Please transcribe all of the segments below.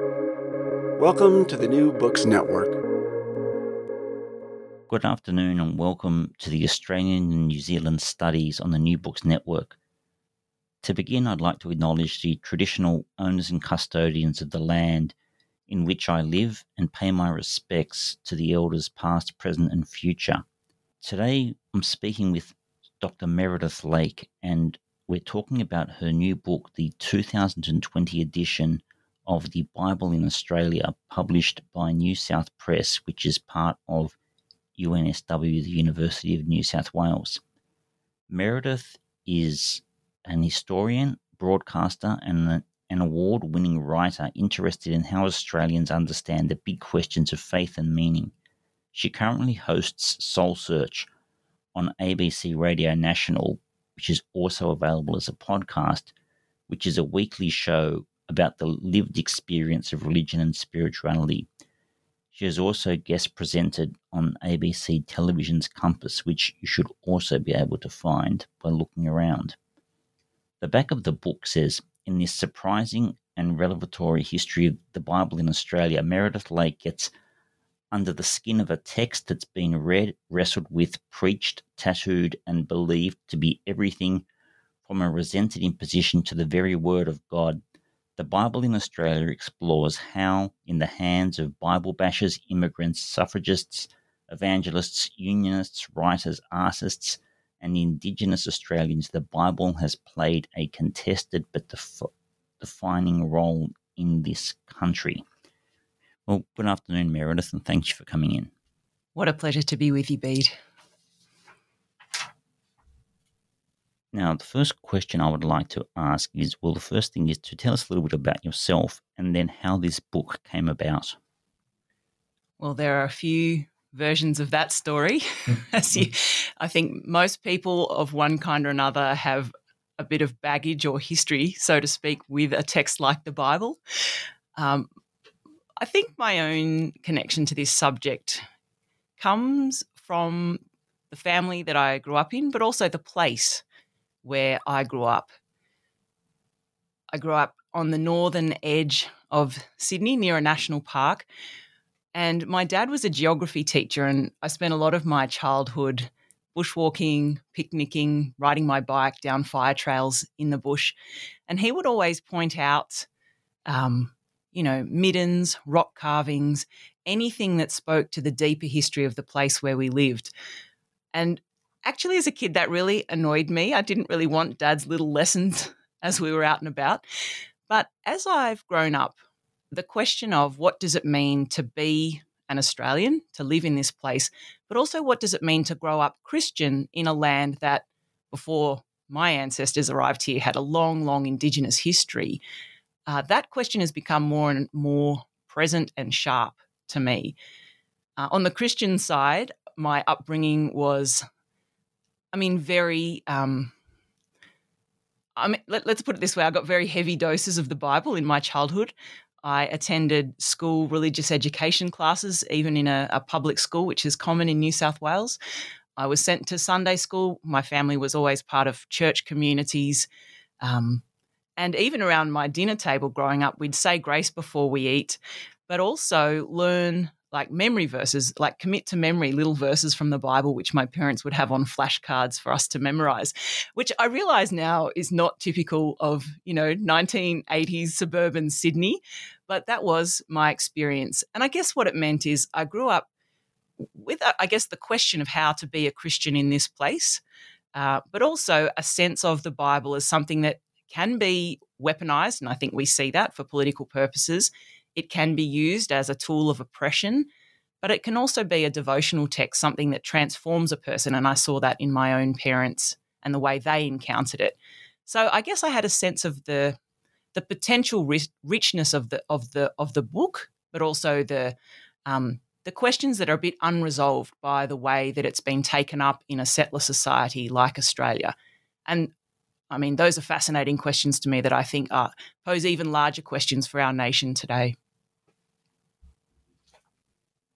Welcome to the New Books Network. Good afternoon and welcome to the Australian and New Zealand studies on the New Books Network. To begin, I'd like to acknowledge the traditional owners and custodians of the land in which I live and pay my respects to the elders past, present, and future. Today, I'm speaking with Dr. Meredith Lake, and we're talking about her new book, the 2020 edition of the Bible in Australia, published by New South Press, which is part of UNSW, the University of New South Wales. Meredith is an historian, broadcaster, and an award winning writer interested in how Australians understand the big questions of faith and meaning. She currently hosts Soul Search on ABC Radio National, which is also available as a podcast, which is a weekly show about the lived experience of religion and spirituality. She has also guest presented on ABC Television's Compass, which you should also be able to find by looking around. The back of the book says In this surprising and revelatory history of the Bible in Australia, Meredith Lake gets under the skin of a text that's been read, wrestled with, preached, tattooed, and believed to be everything from a resented imposition to the very word of God the Bible in Australia explores how, in the hands of Bible bashers, immigrants, suffragists, evangelists, unionists, writers, artists, and Indigenous Australians, the Bible has played a contested but def- defining role in this country. Well, good afternoon, Meredith, and thank you for coming in. What a pleasure to be with you, Bede. Now, the first question I would like to ask is well, the first thing is to tell us a little bit about yourself and then how this book came about. Well, there are a few versions of that story. As you, I think most people of one kind or another have a bit of baggage or history, so to speak, with a text like the Bible. Um, I think my own connection to this subject comes from the family that I grew up in, but also the place where I grew up. I grew up on the northern edge of Sydney near a national park. And my dad was a geography teacher, and I spent a lot of my childhood bushwalking, picnicking, riding my bike down fire trails in the bush. And he would always point out, um, you know, middens, rock carvings, anything that spoke to the deeper history of the place where we lived. And actually, as a kid, that really annoyed me. I didn't really want dad's little lessons as we were out and about. But as I've grown up, the question of what does it mean to be an Australian, to live in this place, but also what does it mean to grow up Christian in a land that before my ancestors arrived here had a long, long Indigenous history, uh, that question has become more and more present and sharp to me. Uh, on the Christian side, my upbringing was I mean, very. Um, I mean, let, us put it this way: I got very heavy doses of the Bible in my childhood. I attended school religious education classes, even in a, a public school, which is common in New South Wales. I was sent to Sunday school. My family was always part of church communities. Um, and even around my dinner table growing up, we'd say grace before we eat, but also learn like memory verses, like commit to memory little verses from the Bible, which my parents would have on flashcards for us to memorize, which I realize now is not typical of, you know, 1980s suburban Sydney, but that was my experience. And I guess what it meant is I grew up with, I guess, the question of how to be a Christian in this place, uh, but also a sense of the Bible as something that can be weaponized. And I think we see that for political purposes it can be used as a tool of oppression, but it can also be a devotional text, something that transforms a person. And I saw that in my own parents and the way they encountered it. So I guess I had a sense of the the potential richness of the of the of the book, but also the um, the questions that are a bit unresolved by the way that it's been taken up in a settler society like Australia. And I mean, those are fascinating questions to me that I think are, pose even larger questions for our nation today.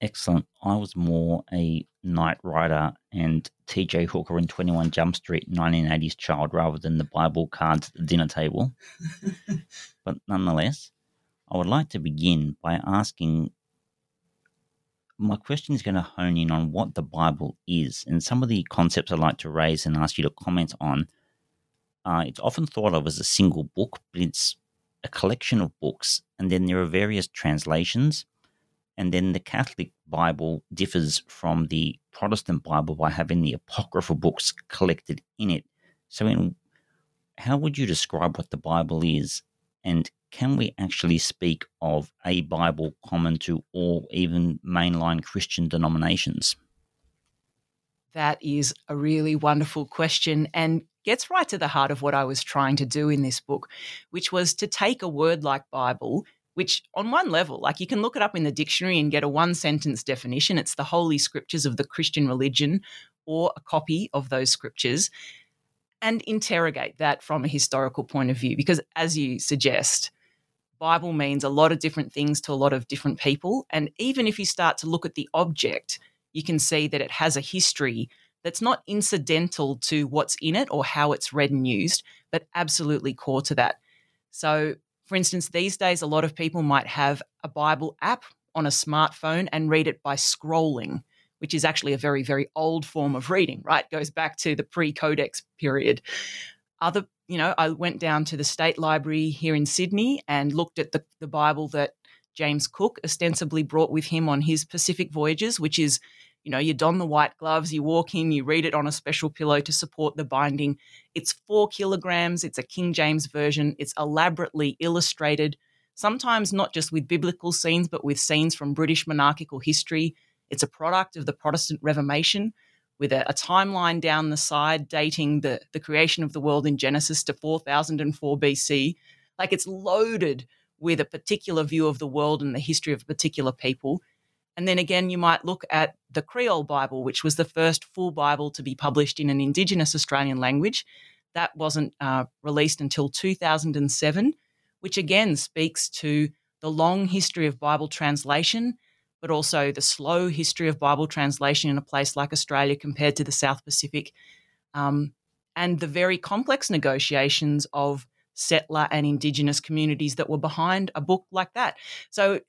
Excellent. I was more a Knight Rider and TJ Hooker and 21 Jump Street 1980s child rather than the Bible cards at the dinner table. but nonetheless, I would like to begin by asking my question is going to hone in on what the Bible is and some of the concepts I'd like to raise and ask you to comment on. Uh, it's often thought of as a single book, but it's a collection of books, and then there are various translations. And then the Catholic Bible differs from the Protestant Bible by having the apocryphal books collected in it. So, in, how would you describe what the Bible is? And can we actually speak of a Bible common to all, even mainline Christian denominations? That is a really wonderful question and gets right to the heart of what I was trying to do in this book, which was to take a word like Bible, which on one level, like you can look it up in the dictionary and get a one sentence definition. It's the holy scriptures of the Christian religion or a copy of those scriptures and interrogate that from a historical point of view. Because as you suggest, Bible means a lot of different things to a lot of different people. And even if you start to look at the object, you can see that it has a history that's not incidental to what's in it or how it's read and used, but absolutely core to that. So, for instance, these days, a lot of people might have a Bible app on a smartphone and read it by scrolling, which is actually a very, very old form of reading, right? Goes back to the pre codex period. Other you know, I went down to the State Library here in Sydney and looked at the, the Bible that James Cook ostensibly brought with him on his Pacific voyages, which is, you know, you don the white gloves, you walk in, you read it on a special pillow to support the binding. It's four kilograms, it's a King James version, it's elaborately illustrated, sometimes not just with biblical scenes, but with scenes from British monarchical history. It's a product of the Protestant Reformation with a, a, timeline down the side dating the, the creation of the world in Genesis to 4004 BC. Like it's loaded with a particular view of the world and the history of a particular people. And then again, you might look at the Kriol Bible, which was the first full Bible to be published in an Indigenous Australian language. That wasn't uh, released until 2007, which again speaks to the long history of Bible translation but also the slow history of Bible translation in a place like Australia compared to the South Pacific, um, and the very complex negotiations of settler and Indigenous communities that were behind a book like that. So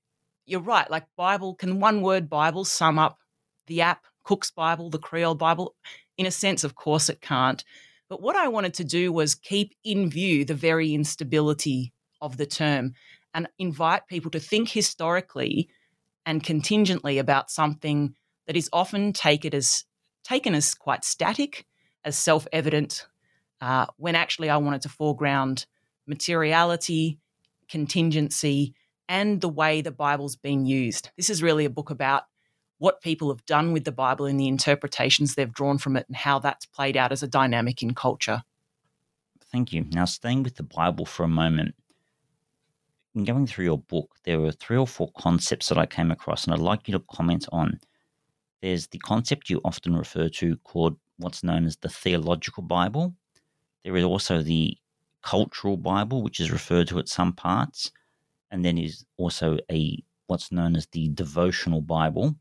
you're right, like Bible, can one word Bible sum up the app, Cook's Bible, the Kriol Bible? In a sense, of course, it can't. But what I wanted to do was keep in view the very instability of the term and invite people to think historically and contingently about something that is often taken as taken as quite static, as self-evident, uh, when actually I wanted to foreground materiality, contingency, and the way the Bible's been used. This is really a book about what people have done with the Bible and the interpretations they've drawn from it and how that's played out as a dynamic in culture. Thank you. Now, staying with the Bible for a moment, in going through your book, there were three or four concepts that I came across, and I'd like you to comment on. There's the concept you often refer to called what's known as the theological Bible. There is also the cultural Bible, which is referred to at some parts, and then is also a what's known as the devotional Bible.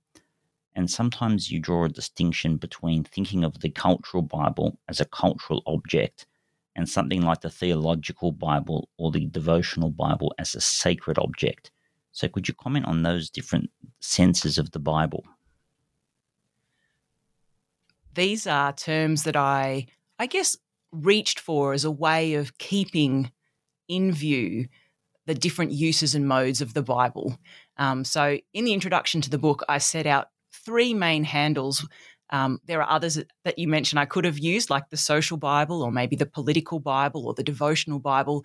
And sometimes you draw a distinction between thinking of the cultural Bible as a cultural object and something like the theological Bible or the devotional Bible as a sacred object. So, could you comment on those different senses of the Bible? These are terms that I, I guess, reached for as a way of keeping in view the different uses and modes of the Bible. Um, so, in the introduction to the book, I set out three main handles um, there are others that you mentioned I could have used, like the social Bible or maybe the political Bible or the devotional Bible.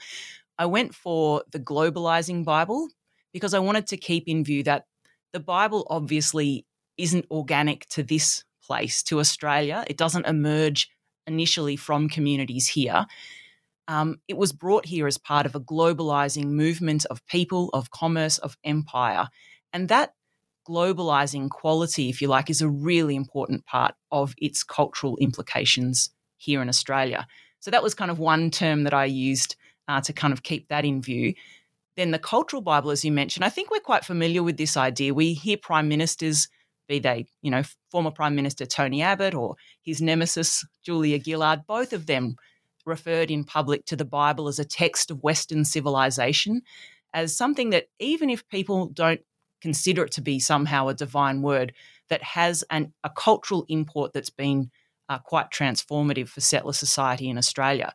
I went for the globalizing Bible because I wanted to keep in view that the Bible obviously isn't organic to this place, to Australia. It doesn't emerge initially from communities here. Um, it was brought here as part of a globalizing movement of people, of commerce, of empire. And that globalizing quality, if you like, is a really important part of its cultural implications here in Australia. So that was kind of one term that I used uh, to kind of keep that in view. Then the cultural Bible, as you mentioned, I think we're quite familiar with this idea. We hear prime ministers, be they, you know, former Prime Minister Tony Abbott or his nemesis Julia Gillard, both of them referred in public to the Bible as a text of Western civilization as something that, even if people don't consider it to be somehow a divine word, that has an, a cultural import that's been uh, quite transformative for settler society in Australia.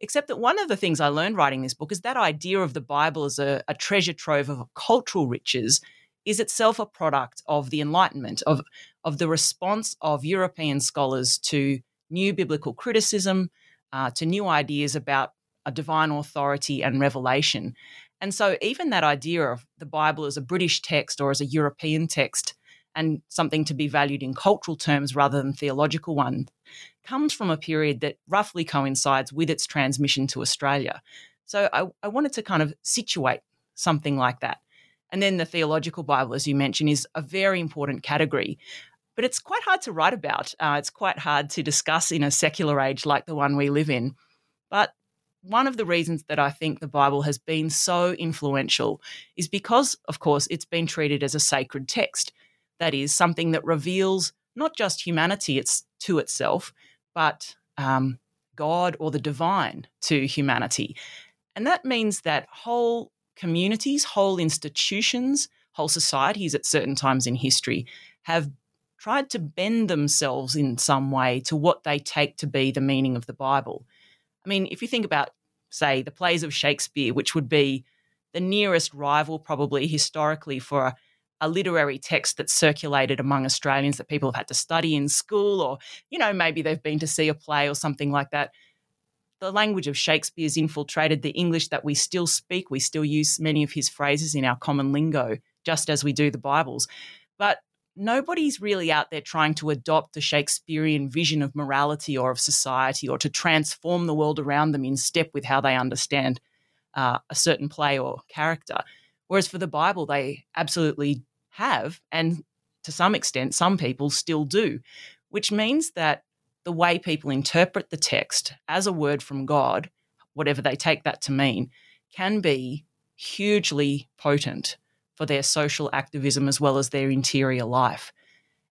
Except that one of the things I learned writing this book is that idea of the Bible as a, a treasure trove of cultural riches is itself a product of the Enlightenment, of, of the response of European scholars to new biblical criticism, uh, to new ideas about a divine authority and revelation. And so, even that idea of the Bible as a British text or as a European text and something to be valued in cultural terms rather than theological one comes from a period that roughly coincides with its transmission to Australia. So, I, I wanted to kind of situate something like that. And then the theological Bible, as you mentioned, is a very important category but it's quite hard to write about. Uh, it's quite hard to discuss in a secular age like the one we live in. But one of the reasons that I think the Bible has been so influential is because, of course, it's been treated as a sacred text. That is, something that reveals not just humanity it's to itself, but um, God or the divine to humanity. And that means that whole communities, whole institutions, whole societies at certain times in history have tried to bend themselves in some way to what they take to be the meaning of the Bible. I mean, if you think about, say, the plays of Shakespeare, which would be the nearest rival, probably historically, for a, a literary text that's circulated among Australians that people have had to study in school, or, you know, maybe they've been to see a play or something like that. The language of Shakespeare's infiltrated the English that we still speak. We still use many of his phrases in our common lingo, just as we do the Bibles. But nobody's really out there trying to adopt the Shakespearean vision of morality or of society or to transform the world around them in step with how they understand uh, a certain play or character. Whereas for the Bible, they absolutely have, and to some extent, some people still do, which means that the way people interpret the text as a word from God, whatever they take that to mean, can be hugely potent for their social activism as well as their interior life.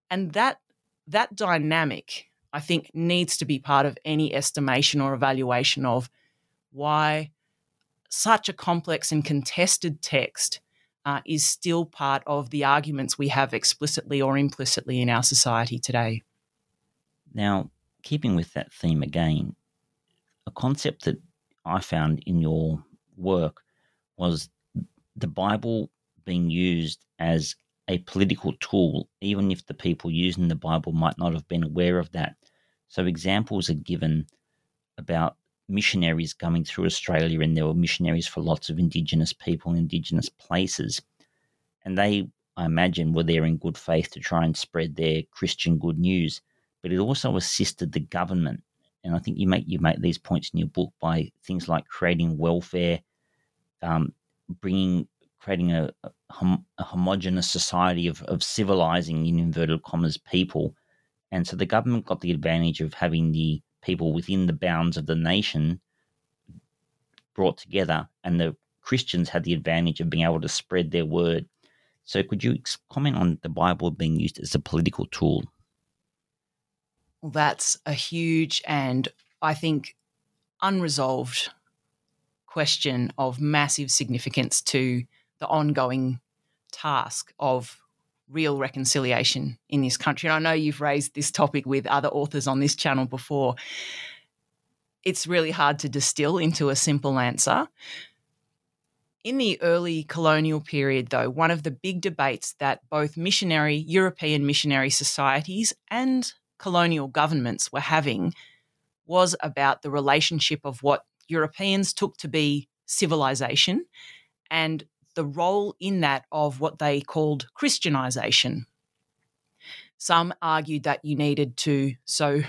And that that dynamic, I think, needs to be part of any estimation or evaluation of why such a complex and contested text uh, is still part of the arguments we have explicitly or implicitly in our society today. Now, keeping with that theme again, a concept that I found in your work was the Bible being used as a political tool, even if the people using the Bible might not have been aware of that. So, examples are given about missionaries coming through Australia, and there were missionaries for lots of Indigenous people in Indigenous places. And they, I imagine, were there in good faith to try and spread their Christian good news. But it also assisted the government. And I think you make you make these points in your book by things like creating welfare, um, bringing creating a, hom- a homogenous society of, of civilizing, in inverted commas, people. And so the government got the advantage of having the people within the bounds of the nation brought together, and the Christians had the advantage of being able to spread their word. So, could you comment on the Bible being used as a political tool? Well, that's a huge and I think unresolved question of massive significance to the ongoing task of real reconciliation in this country. And I know you've raised this topic with other authors on this channel before. It's really hard to distill into a simple answer. In the early colonial period, though, one of the big debates that both missionary, European missionary societies and colonial governments were having was about the relationship of what Europeans took to be civilization and the role in that of what they called Christianization. Some argued that you needed to, so,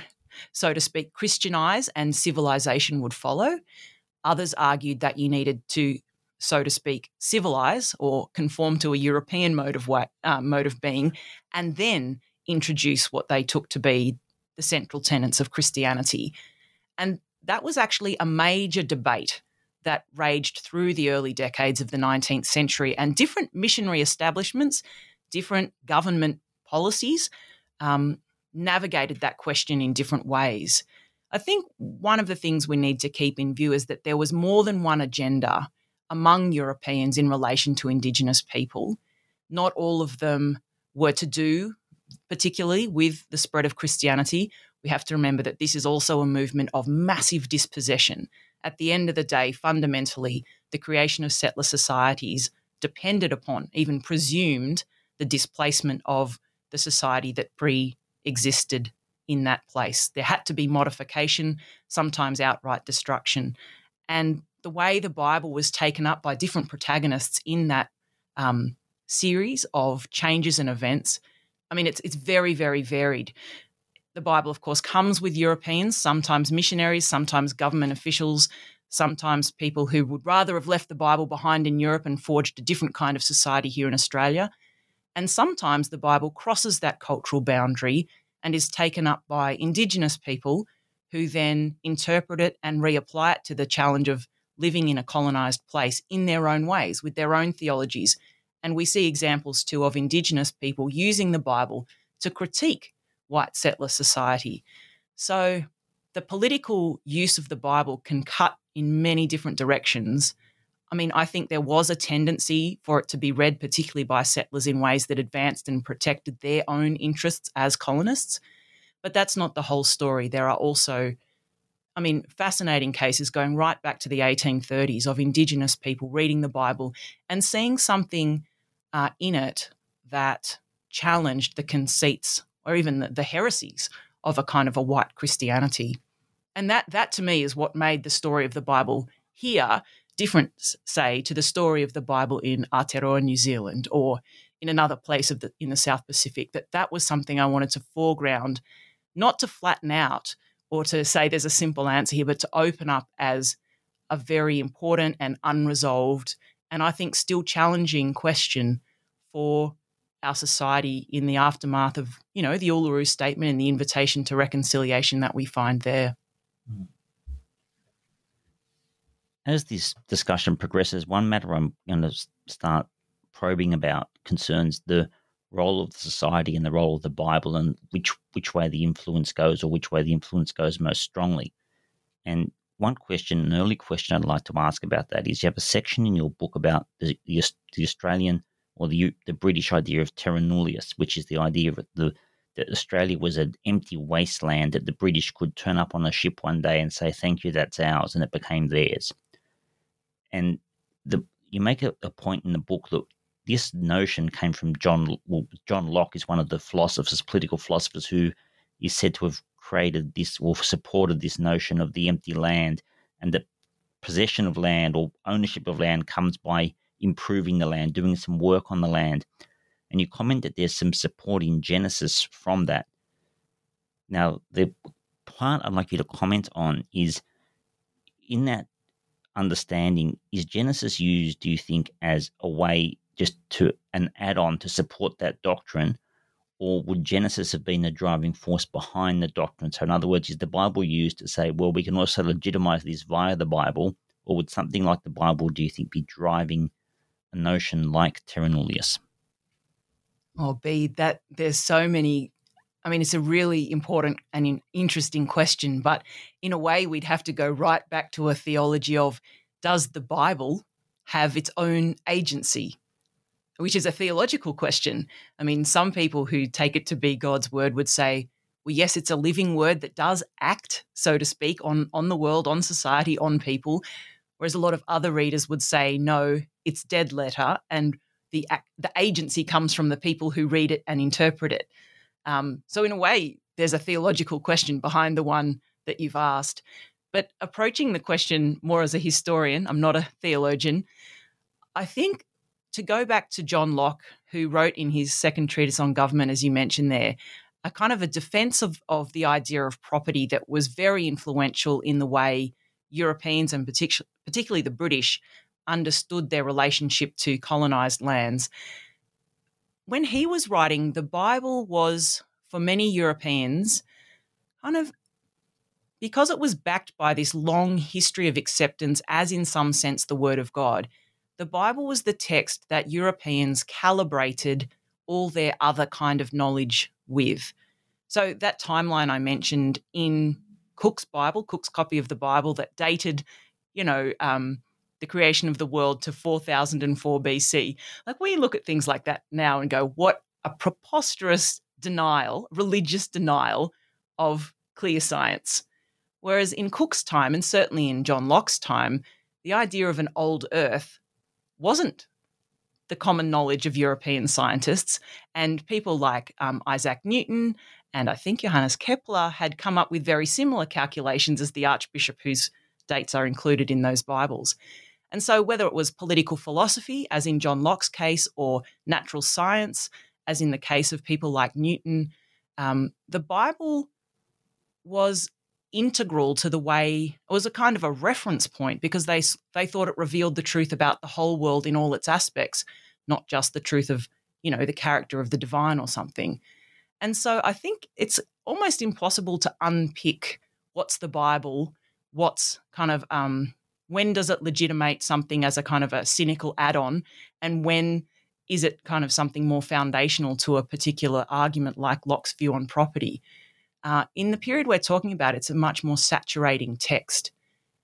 so to speak, Christianize and civilization would follow. Others argued that you needed to, so to speak, civilize or conform to a European mode of, way, uh, mode of being, and then introduce what they took to be the central tenets of Christianity. And that was actually a major debate that raged through the early decades of the 19th century, and different missionary establishments, different government policies um, navigated that question in different ways. I think one of the things we need to keep in view is that there was more than one agenda among Europeans in relation to Indigenous people. Not all of them were to do, particularly with the spread of Christianity. We have to remember that this is also a movement of massive dispossession. At the end of the day, fundamentally, the creation of settler societies depended upon, even presumed, the displacement of the society that pre existed in that place. There had to be modification, sometimes outright destruction. And the way the Bible was taken up by different protagonists in that um, series of changes and events, I mean, it's, it's very, very varied. The Bible, of course, comes with Europeans, sometimes missionaries, sometimes government officials, sometimes people who would rather have left the Bible behind in Europe and forged a different kind of society here in Australia. And sometimes the Bible crosses that cultural boundary and is taken up by Indigenous people who then interpret it and reapply it to the challenge of living in a colonized place in their own ways, with their own theologies. And we see examples too of Indigenous people using the Bible to critique white settler society. So the political use of the Bible can cut in many different directions. I mean, I think there was a tendency for it to be read, particularly by settlers, in ways that advanced and protected their own interests as colonists. But that's not the whole story. There are also, I mean, fascinating cases going right back to the 1830s of Indigenous people reading the Bible and seeing something uh, in it that challenged the conceits or even the, the heresies of a kind of a white Christianity. And that that to me is what made the story of the Bible here different, say, to the story of the Bible in Aotearoa, New Zealand, or in another place of the in the South Pacific. That that was something I wanted to foreground, not to flatten out or to say there's a simple answer here, but to open up as a very important and unresolved, and I think still challenging question for our society in the aftermath of, you know, the Uluru Statement and the invitation to reconciliation that we find there. Mm. As this discussion progresses, one matter I'm going to start probing about concerns the role of the society and the role of the Bible and which which way the influence goes or which way the influence goes most strongly. And one question, an early question I'd like to ask about that is you have a section in your book about the, the, the Australian or the the British idea of terra nullius, which is the idea of the that Australia was an empty wasteland that the British could turn up on a ship one day and say, "Thank you, that's ours," and it became theirs. And the you make a, a point in the book that this notion came from John. Well, John Locke is one of the philosophers, political philosophers, who is said to have created this or supported this notion of the empty land, and that possession of land or ownership of land comes by improving the land, doing some work on the land. And you comment that there's some support in Genesis from that. Now, the part I'd like you to comment on is in that understanding, is Genesis used, do you think, as a way just to an add on to support that doctrine? Or would Genesis have been the driving force behind the doctrine? So, in other words, is the Bible used to say, well, we can also legitimize this via the Bible? Or would something like the Bible, do you think, be driving a notion like terra nullius? Oh, B, that there's so many. I mean, it's a really important and interesting question, but in a way, we'd have to go right back to a theology of does the Bible have its own agency? Which is a theological question. I mean, some people who take it to be God's word would say, well, yes, it's a living word that does act, so to speak, on, on the world, on society, on people. Whereas a lot of other readers would say, no, it's dead letter, and the the agency comes from the people who read it and interpret it. Um, so in a way, there's a theological question behind the one that you've asked. But approaching the question more as a historian, I'm not a theologian. I think to go back to John Locke, who wrote in his second treatise on government, as you mentioned there, a kind of a defense of, of the idea of property that was very influential in the way Europeans and partic- particularly the British understood their relationship to colonized lands. When he was writing, the Bible was, for many Europeans, kind of because it was backed by this long history of acceptance, as in some sense the Word of God, the Bible was the text that Europeans calibrated all their other kind of knowledge with. So, that timeline I mentioned in Cook's Bible, Cook's copy of the Bible that dated, you know, um, the creation of the world to 4004 BC. Like we look at things like that now and go, what a preposterous denial, religious denial of clear science. Whereas in Cook's time, and certainly in John Locke's time, the idea of an old Earth wasn't the common knowledge of European scientists. And people like um, Isaac Newton and I think Johannes Kepler had come up with very similar calculations as the Archbishop whose dates are included in those Bibles. And so, whether it was political philosophy, as in John Locke's case, or natural science, as in the case of people like Newton, um, the Bible was integral to the way it was a kind of a reference point because they they thought it revealed the truth about the whole world in all its aspects, not just the truth of you know the character of the divine or something. And so I think it's almost impossible to unpick what's the Bible, what's kind of um, when does it legitimate something as a kind of a cynical add-on, and when is it kind of something more foundational to a particular argument like Locke's view on property? Uh, in the period we're talking about, it's a much more saturating text.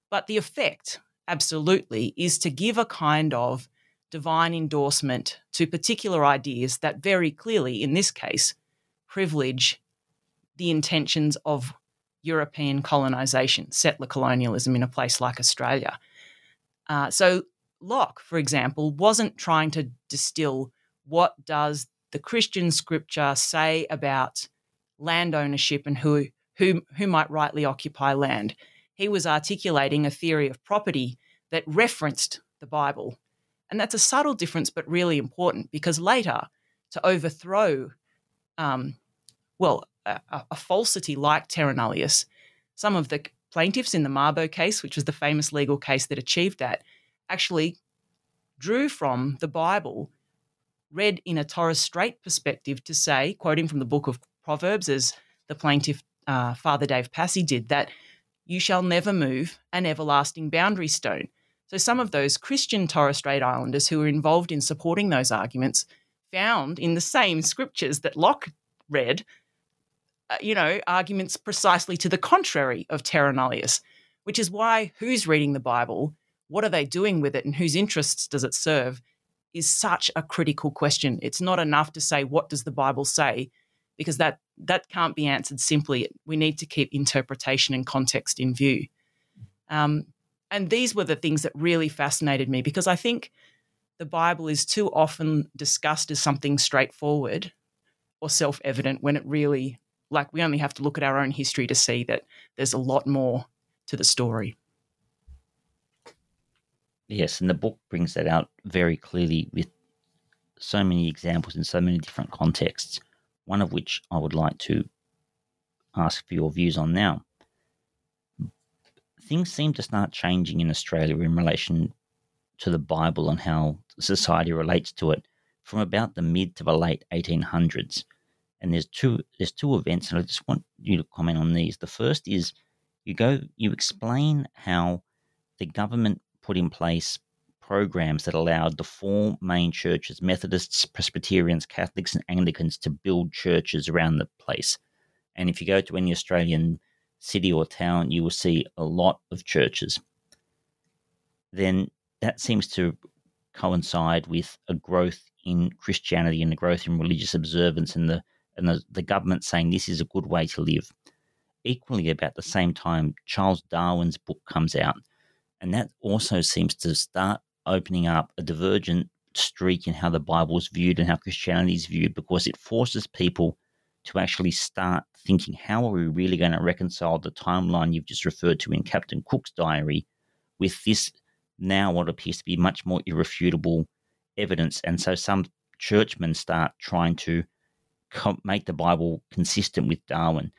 But the effect, absolutely, is to give a kind of divine endorsement to particular ideas that very clearly, in this case, privilege the intentions of European colonization, settler colonialism in a place like Australia. Uh, so Locke, for example, wasn't trying to distill what does the Christian scripture say about land ownership and who, who, who might rightly occupy land. He was articulating a theory of property that referenced the Bible. And that's a subtle difference, but really important because later, to overthrow, um, well, a, a, falsity like terra nullius, some of the plaintiffs in the Mabo case, which was the famous legal case that achieved that, actually drew from the Bible, read in a Torres Strait perspective to say, quoting from the book of Proverbs, as the plaintiff uh, Father Dave Passi did, that you shall never move an everlasting boundary stone. So some of those Christian Torres Strait Islanders who were involved in supporting those arguments found in the same scriptures that Locke read, you know, arguments precisely to the contrary of terra nullius, which is why who's reading the Bible what are they doing with it and whose interests does it serve is such a critical question. It's not enough to say what does the Bible say because that that can't be answered simply. We need to keep interpretation and context in view. Um, and these were the things that really fascinated me because I think the Bible is too often discussed as something straightforward or self evident when it really, like, we only have to look at our own history to see that there's a lot more to the story. Yes, and the book brings that out very clearly with so many examples in so many different contexts, one of which I would like to ask for your views on now. Things seem to start changing in Australia in relation to the Bible and how society relates to it from about the mid to the late 1800s. And there's two there's two events, and I just want you to comment on these. The first is you go you explain how the government put in place programs that allowed the four main churches Methodists, Presbyterians, Catholics, and Anglicans to build churches around the place. And if you go to any Australian city or town, you will see a lot of churches. Then that seems to coincide with a growth in Christianity and a growth in religious observance and the and the, the government saying this is a good way to live. Equally about the same time, Charles Darwin's book comes out and that also seems to start opening up a divergent streak in how the Bible is viewed and how Christianity is viewed because it forces people to actually start thinking how are we really going to reconcile the timeline you've just referred to in Captain Cook's diary with this now what appears to be much more irrefutable evidence. And so some churchmen start trying to make the Bible consistent with Darwin.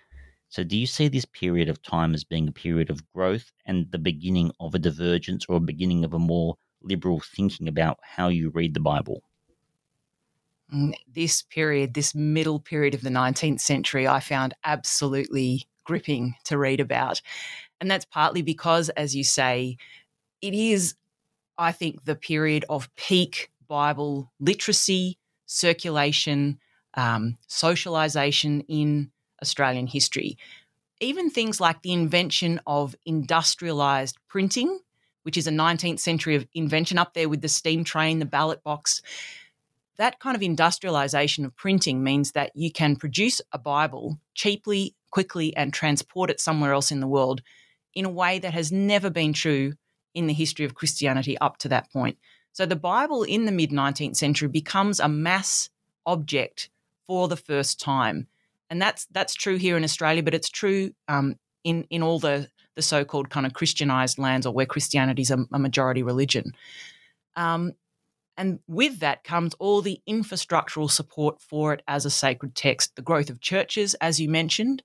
So, do you see this period of time as being a period of growth and the beginning of a divergence or a beginning of a more liberal thinking about how you read the Bible? Mm, this period, this middle period of the 19th century, I found absolutely gripping to read about. And that's partly because, as you say, it is, I think, the period of peak Bible literacy, circulation, um, socialization in Australian history. Even things like the invention of industrialized printing, which is a 19th century invention up there with the steam train, the ballot box. That kind of industrialization of printing means that you can produce a Bible cheaply, quickly, and transport it somewhere else in the world in a way that has never been true in the history of Christianity up to that point. So the Bible in the mid 19th century becomes a mass object for the first time. And that's that's true here in Australia, but it's true um, in in all the the so-called kind of Christianized lands or where Christianity is a, a majority religion. Um, and with that comes all the infrastructural support for it as a sacred text. The growth of churches, as you mentioned,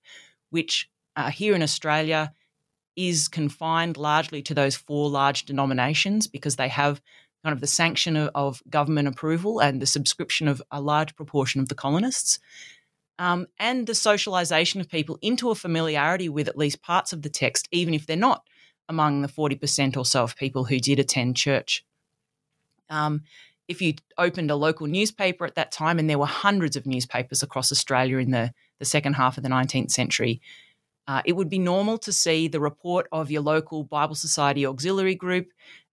which uh, here in Australia is confined largely to those four large denominations because they have kind of the sanction of, of government approval and the subscription of a large proportion of the colonists. Um, and the socialization of people into a familiarity with at least parts of the text, even if they're not among the 40% or so of people who did attend church. Um, if you opened a local newspaper at that time, and there were hundreds of newspapers across Australia in the, the second half of the 19th century, uh, it would be normal to see the report of your local Bible Society auxiliary group,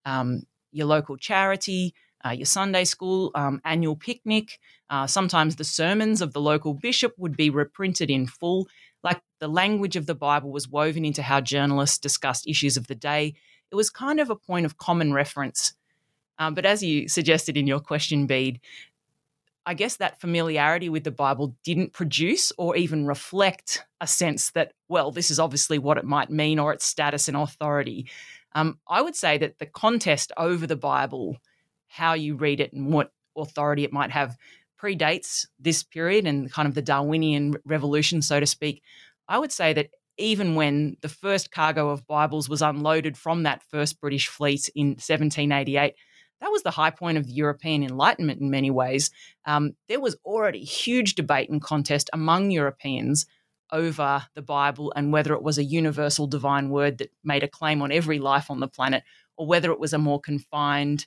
um, your local charity, uh, your Sunday school um, annual picnic. Uh, sometimes the sermons of the local bishop would be reprinted in full. Like the language of the Bible was woven into how journalists discussed issues of the day. It was kind of a point of common reference. Um, but as you suggested in your question, Bede, I guess that familiarity with the Bible didn't produce or even reflect a sense that, well, this is obviously what it might mean or its status and authority. Um, I would say that the contest over the Bible, how you read it and what authority it might have, predates this period and kind of the Darwinian revolution, so to speak. I would say that even when the first cargo of Bibles was unloaded from that first British fleet in 1788, that was the high point of the European Enlightenment in many ways. Um, there was already huge debate and contest among Europeans over the Bible and whether it was a universal divine word that made a claim on every life on the planet, or whether it was a more confined,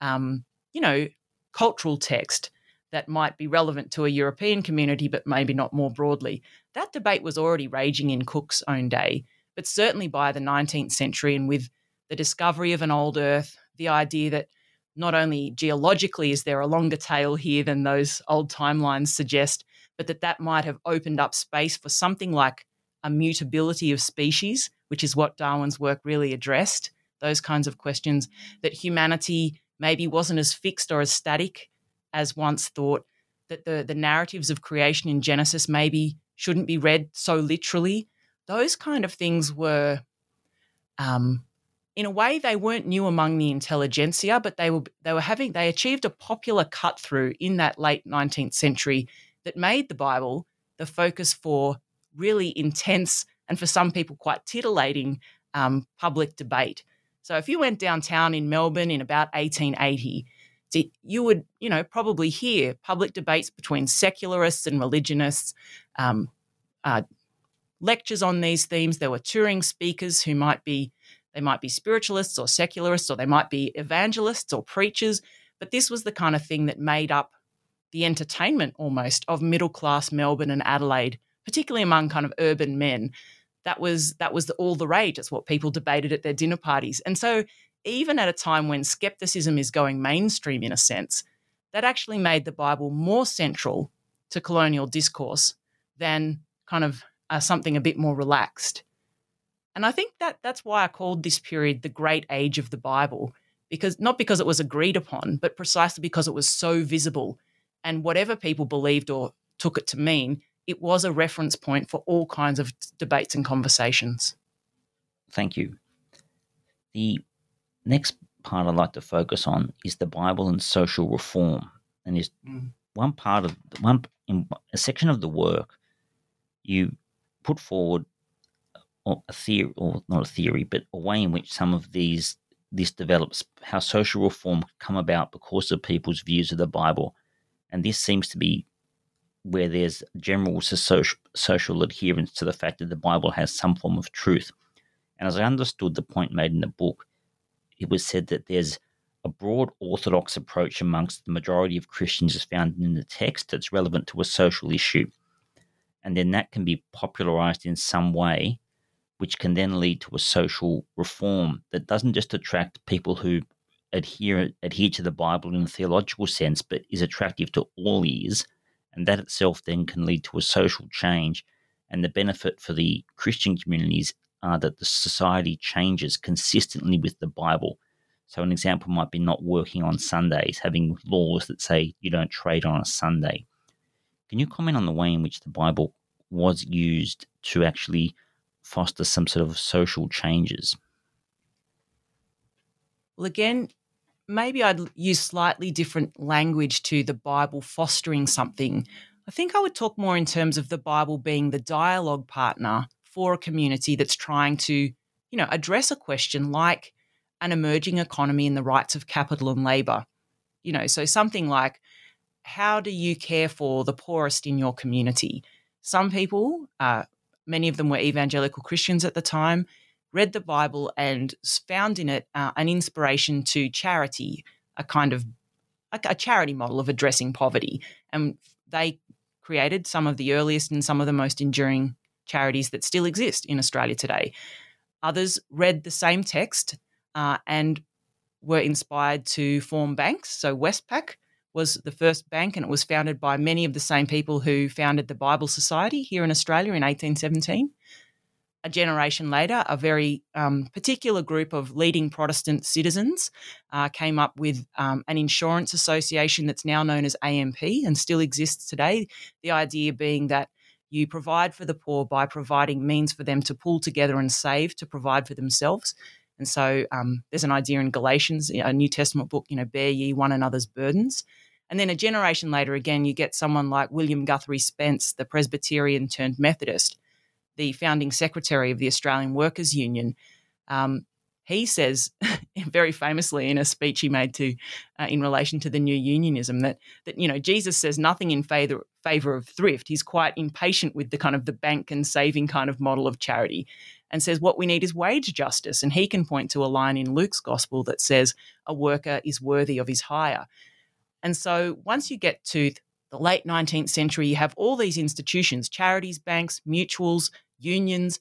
um, you know, cultural text that might be relevant to a European community, but maybe not more broadly. That debate was already raging in Cook's own day, but certainly by the 19th century, and with the discovery of an old Earth, the idea that not only geologically is there a longer tail here than those old timelines suggest, but that that might have opened up space for something like a mutability of species, which is what Darwin's work really addressed, those kinds of questions, that humanity maybe wasn't as fixed or as static as once thought, that the, the narratives of creation in Genesis maybe shouldn't be read so literally. Those kind of things were um, in a way they weren't new among the intelligentsia, but they were they were having they achieved a popular cut through in that late 19th century that made the Bible the focus for really intense and for some people quite titillating um, public debate. So if you went downtown in Melbourne in about 1880, you would you know probably hear public debates between secularists and religionists. Um, uh, lectures on these themes. There were touring speakers who might be they might be spiritualists or secularists, or they might be evangelists or preachers. But this was the kind of thing that made up the entertainment almost of middle class Melbourne and Adelaide, particularly among kind of urban men. That was that was the, all the rage. It's what people debated at their dinner parties. And so, even at a time when skepticism is going mainstream in a sense, that actually made the Bible more central to colonial discourse than kind of uh, something a bit more relaxed. And I think that that's why I called this period the great age of the Bible, because not because it was agreed upon, but precisely because it was so visible. And whatever people believed or took it to mean, it was a reference point for all kinds of debates and conversations. Thank you. The next part I'd like to focus on is the Bible and social reform. And there's mm. one part of one in a section of the work you put forward or a theory, or not a theory, but a way in which some of these this develops, how social reform come about because of people's views of the Bible, and this seems to be where there's general social, adherence to the fact that the Bible has some form of truth. And as I understood the point made in the book, it was said that there's a broad orthodox approach amongst the majority of Christians as found in the text that's relevant to a social issue. And then that can be popularized in some way which can then lead to a social reform that doesn't just attract people who adhere adhere to the Bible in a theological sense, but is attractive to all ears, and that itself then can lead to a social change. And the benefit for the Christian communities are that the society changes consistently with the Bible. So, an example might be not working on Sundays, having laws that say you don't trade on a Sunday. Can you comment on the way in which the Bible was used to actually foster some sort of social changes? Well, again, maybe I'd use slightly different language to the Bible fostering something. I think I would talk more in terms of the Bible being the dialogue partner for a community that's trying to, you know, address a question like an emerging economy and the rights of capital and labor. You know, so something like, how do you care for the poorest in your community? Some people, uh, many of them were evangelical Christians at the time, read the Bible and found in it uh, an inspiration to charity, a kind of a, a charity model of addressing poverty. And they created some of the earliest and some of the most enduring charities that still exist in Australia today. Others read the same text uh, and were inspired to form banks. So Westpac was the first bank, and it was founded by many of the same people who founded the Bible Society here in Australia in 1817 a generation later, a very um, particular group of leading Protestant citizens uh, came up with um, an insurance association that's now known as AMP and still exists today. The idea being that you provide for the poor by providing means for them to pull together and save to provide for themselves. And so um, there's an idea in Galatians, a New Testament book, you know, bear ye one another's burdens. And then a generation later, again, you get someone like William Guthrie Spence, the Presbyterian turned Methodist the founding secretary of the Australian Workers Union, um, he says very famously in a speech he made to uh, in relation to the new unionism that that you know Jesus says nothing in favor favor of thrift. He's quite impatient with the kind of the bank and saving kind of model of charity, and says what we need is wage justice. And he can point to a line in Luke's gospel that says a worker is worthy of his hire. And so once you get to the late 19th century, you have all these institutions, charities, banks, mutuals, unions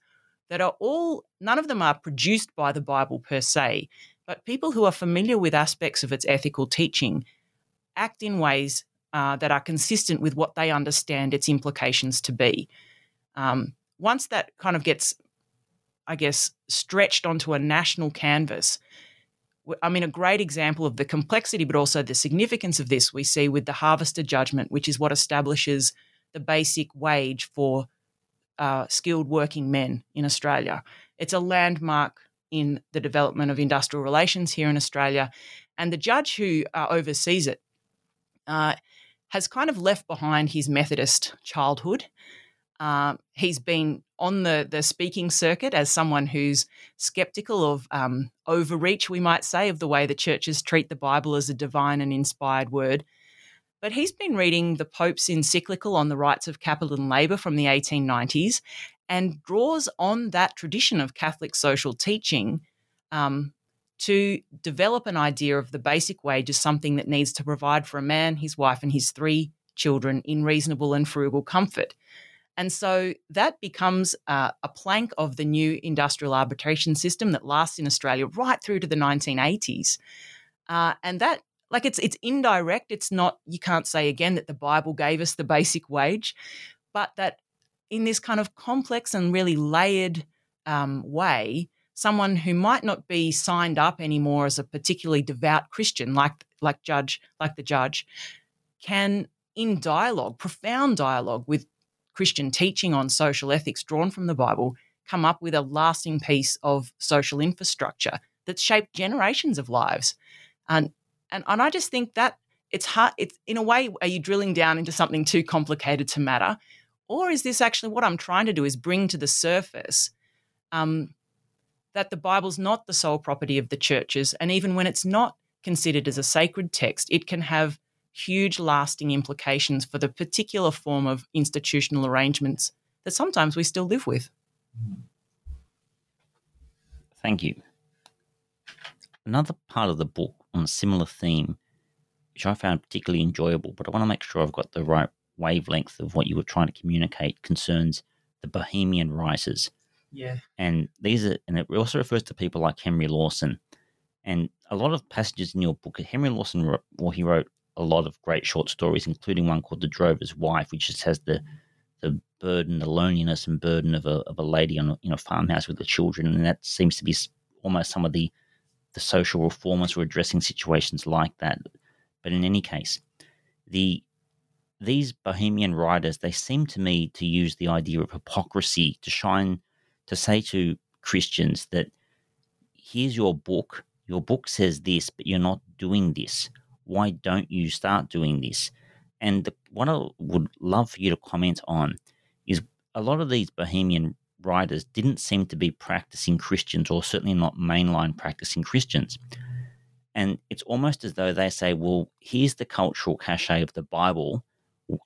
that are all, none of them are produced by the Bible per se, but people who are familiar with aspects of its ethical teaching act in ways uh, that are consistent with what they understand its implications to be. Um, once that kind of gets, I guess, stretched onto a national canvas, I mean, a great example of the complexity, but also the significance of this we see with the Harvester Judgment, which is what establishes the basic wage for uh, skilled working men in Australia. It's a landmark in the development of industrial relations here in Australia. And the judge who uh, oversees it uh, has kind of left behind his Methodist childhood. Uh, he's been on the, the speaking circuit as someone who's skeptical of um, overreach, we might say, of the way the churches treat the Bible as a divine and inspired word. But he's been reading the Pope's encyclical on the rights of capital and labour from the 1890s and draws on that tradition of Catholic social teaching um, to develop an idea of the basic wage as something that needs to provide for a man, his wife, and his three children in reasonable and frugal comfort. And so that becomes uh, a plank of the new industrial arbitration system that lasts in Australia right through to the 1980s. Uh, and that like it's it's indirect it's not you can't say again that the bible gave us the basic wage but that in this kind of complex and really layered um, way someone who might not be signed up anymore as a particularly devout christian like like judge like the judge can in dialogue profound dialogue with christian teaching on social ethics drawn from the bible come up with a lasting piece of social infrastructure that's shaped generations of lives. And and and I just think that it's hard. It's in a way, are you drilling down into something too complicated to matter, or is this actually what I'm trying to do? Is bring to the surface um, that the Bible's not the sole property of the churches, and even when it's not considered as a sacred text, it can have huge, lasting implications for the particular form of institutional arrangements that sometimes we still live with. Thank you. Another part of the book on a similar theme, which I found particularly enjoyable, but I want to make sure I've got the right wavelength of what you were trying to communicate, concerns the Bohemian writers. Yeah. And these are, and it also refers to people like Henry Lawson. And a lot of passages in your book, Henry Lawson, wrote, well, he wrote a lot of great short stories, including one called The Drover's Wife, which just has the the burden, the loneliness and burden of a, of a lady on a, in a farmhouse with the children. And that seems to be almost some of the, the social reformers were addressing situations like that. But in any case, the these bohemian writers they seem to me to use the idea of hypocrisy to shine to say to Christians that here's your book, your book says this, but you're not doing this. Why don't you start doing this? And the, what I would love for you to comment on is a lot of these bohemian writers didn't seem to be practicing Christians, or certainly not mainline practicing Christians. And it's almost as though they say, well, here's the cultural cachet of the Bible.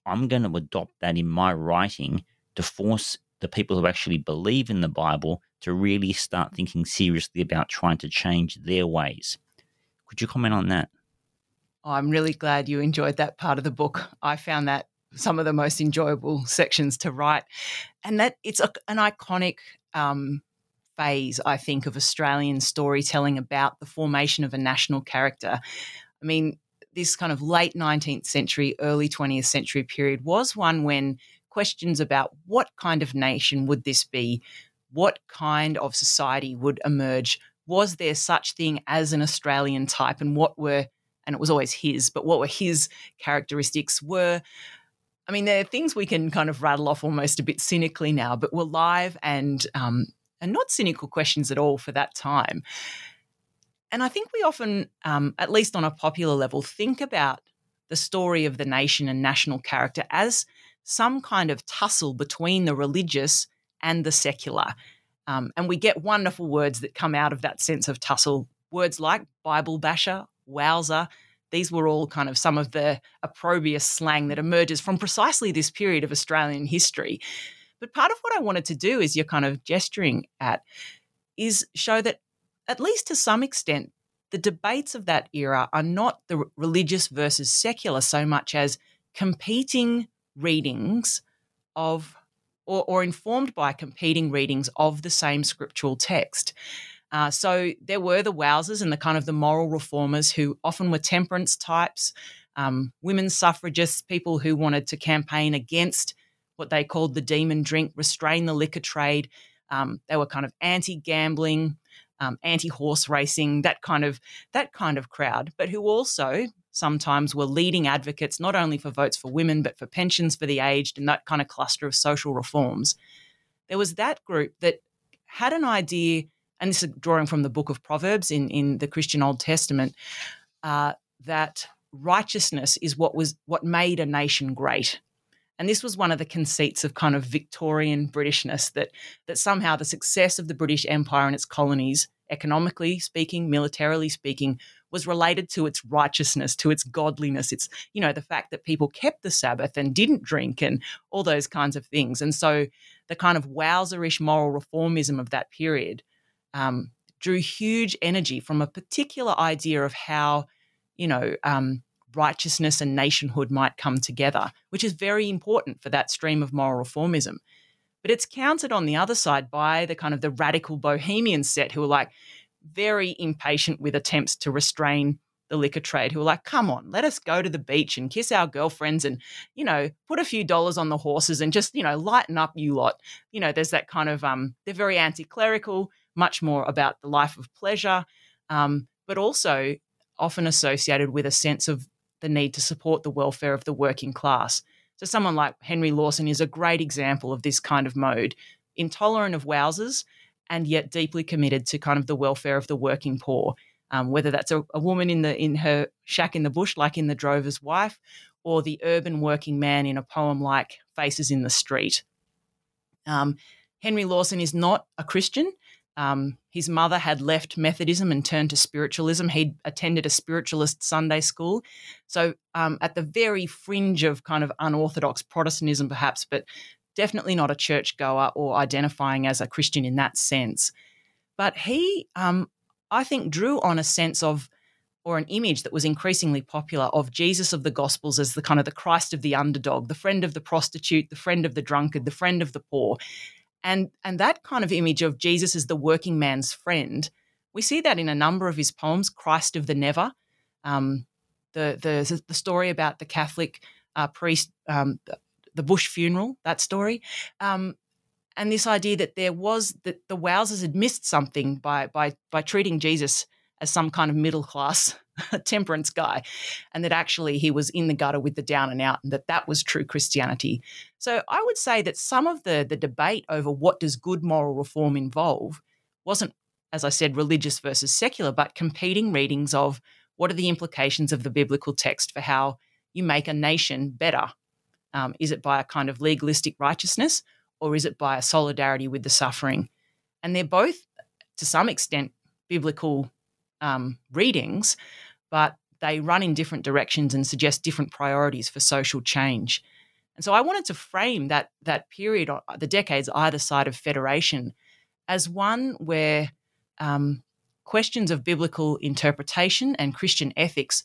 I'm going to adopt that in my writing to force the people who actually believe in the Bible to really start thinking seriously about trying to change their ways. Could you comment on that? I'm really glad you enjoyed that part of the book. I found that some of the most enjoyable sections to write, and that it's a, an iconic um, phase, I think, of Australian storytelling about the formation of a national character. I mean, this kind of late 19th century, early 20th century period was one when questions about what kind of nation would this be? What kind of society would emerge? Was there such thing as an Australian type? And what were, and it was always his, but what were his characteristics? Were, I mean, there are things we can kind of rattle off almost a bit cynically now, but were live and, um, and not cynical questions at all for that time. And I think we often, um, at least on a popular level, think about the story of the nation and national character as some kind of tussle between the religious and the secular. Um, and we get wonderful words that come out of that sense of tussle. Words like Bible basher, wowser. These were all kind of some of the opprobrious slang that emerges from precisely this period of Australian history. But part of what I wanted to do is you're kind of gesturing at is show that, at least to some extent, the debates of that era are not the religious versus secular so much as competing readings of or, or informed by competing readings of the same scriptural text. Uh, so there were the wowsers and the kind of the moral reformers who often were temperance types, um, women's suffragists, people who wanted to campaign against what they called the demon drink, restrain the liquor trade. Um, they were kind of anti-gambling, um, anti-horse racing, that kind of that kind of crowd, but who also sometimes were leading advocates not only for votes for women, but for pensions for the aged and that kind of cluster of social reforms. There was that group that had an idea, and this is drawing from the book of Proverbs in, in the Christian Old Testament, uh, that righteousness is what was what made a nation great. And this was one of the conceits of kind of Victorian Britishness that that somehow the success of the British Empire and its colonies, economically speaking, militarily speaking, was related to its righteousness, to its godliness. It's, you know, the fact that people kept the Sabbath and didn't drink and all those kinds of things. And so the kind of wowzerish moral reformism of that period um, drew huge energy from a particular idea of how, you know, um, righteousness and nationhood might come together, which is very important for that stream of moral reformism. But it's countered on the other side by the kind of the radical bohemian set who are like, very impatient with attempts to restrain the liquor trade who are like, come on, let us go to the beach and kiss our girlfriends and, you know, put a few dollars on the horses and just, you know, lighten up, you lot. You know, there's that kind of, um, they're very anti clerical, much more about the life of pleasure, um, but also often associated with a sense of the need to support the welfare of the working class. So, someone like Henry Lawson is a great example of this kind of mode, intolerant of wowsers and yet deeply committed to kind of the welfare of the working poor. Um, whether that's a, a, woman in the in her shack in the bush, like in The Drover's Wife, or the urban working man in a poem like Faces in the Street. Um, Henry Lawson is not a Christian. Um, his mother had left Methodism and turned to spiritualism. He'd attended a spiritualist Sunday school. So, um, at the very fringe of kind of unorthodox Protestantism, perhaps, but definitely not a churchgoer or identifying as a Christian in that sense. But he, um, I think, drew on a sense of or an image that was increasingly popular of Jesus of the Gospels as the kind of the Christ of the underdog, the friend of the prostitute, the friend of the drunkard, the friend of the poor. And, and that kind of image of Jesus as the working man's friend, we see that in a number of his poems, Christ of the Never, um, the, the, the story about the Catholic uh, priest, um, the, Bush funeral, that story. Um, and this idea that there was that the Wowsers had missed something by by by treating Jesus as some kind of middle class temperance guy, and that actually he was in the gutter with the down and out, and that that was true Christianity. So I would say that some of the the debate over what does good moral reform involve wasn't, as I said, religious versus secular, but competing readings of what are the implications of the biblical text for how you make a nation better. Um, is it by a kind of legalistic righteousness, or is it by a solidarity with the suffering? And they're both, to some extent, biblical um, readings, but they run in different directions and suggest different priorities for social change. And so I wanted to frame that that period, uh, the decades either side of federation, as one where um, questions of biblical interpretation and Christian ethics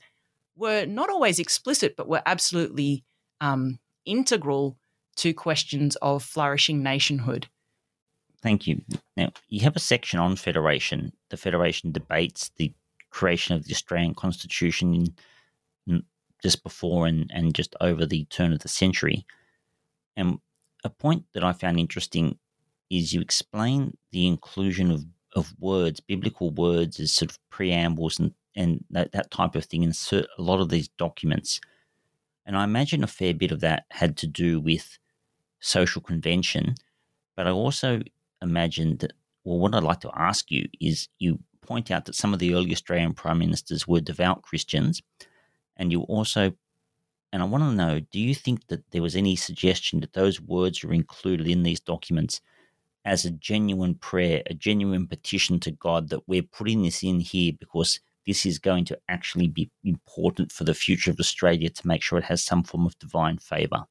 were not always explicit, but were absolutely um, integral to questions of flourishing nationhood. Thank you. Now, you have a section on federation. The federation debates the creation of the Australian Constitution just before and, and just over the turn of the century. And a point that I found interesting is you explain the inclusion of, of words, biblical words, as sort of preambles and, and that, that type of thing in a lot of these documents. And I imagine a fair bit of that had to do with social convention. But I also imagine that, well, what I'd like to ask you is you point out that some of the early Australian prime ministers were devout Christians. And you also, and I want to know, do you think that there was any suggestion that those words were included in these documents as a genuine prayer, a genuine petition to God that we're putting this in here because this is going to actually be important for the future of Australia to make sure it has some form of divine favour?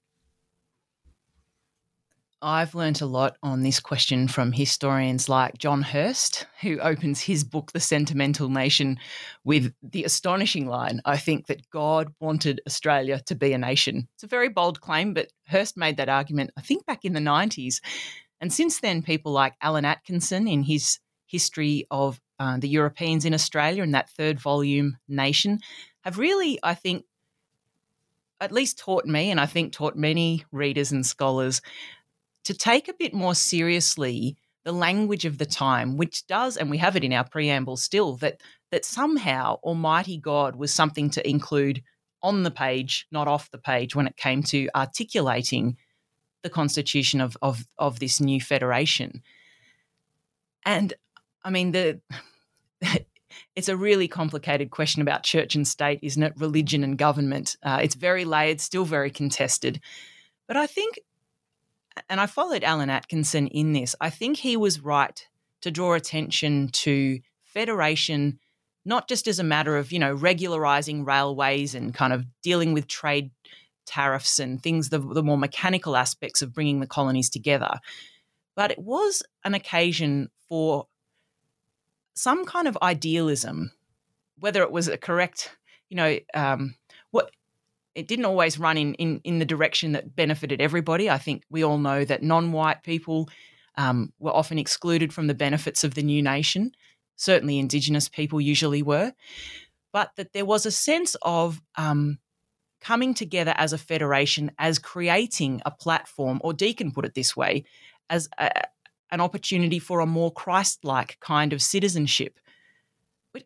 I've learnt a lot on this question from historians like John Hirst, who opens his book, The Sentimental Nation, with the astonishing line I think that God wanted Australia to be a nation. It's a very bold claim, but Hirst made that argument, I think, back in the 90s. And since then, people like Alan Atkinson in his history of uh, the Europeans in Australia in that third volume, Nation, have really, I think, at least taught me, and I think taught many readers and scholars, to take a bit more seriously the language of the time, which does, and we have it in our preamble still, that that somehow Almighty God was something to include on the page, not off the page, when it came to articulating the constitution of of, of this new federation. And I mean the it's a really complicated question about church and state, isn't it? Religion and government. Uh, it's very layered, still very contested. But I think and I followed Alan Atkinson in this. I think he was right to draw attention to federation, not just as a matter of, you know, regularizing railways and kind of dealing with trade tariffs and things, the, the more mechanical aspects of bringing the colonies together, but it was an occasion for some kind of idealism, whether it was a correct, you know, um, it didn't always run in, in, in the direction that benefited everybody. I think we all know that non white people um, were often excluded from the benefits of the new nation. Certainly, Indigenous people usually were. But that there was a sense of um, coming together as a federation, as creating a platform, or Deakin put it this way, as a, an opportunity for a more Christ like kind of citizenship.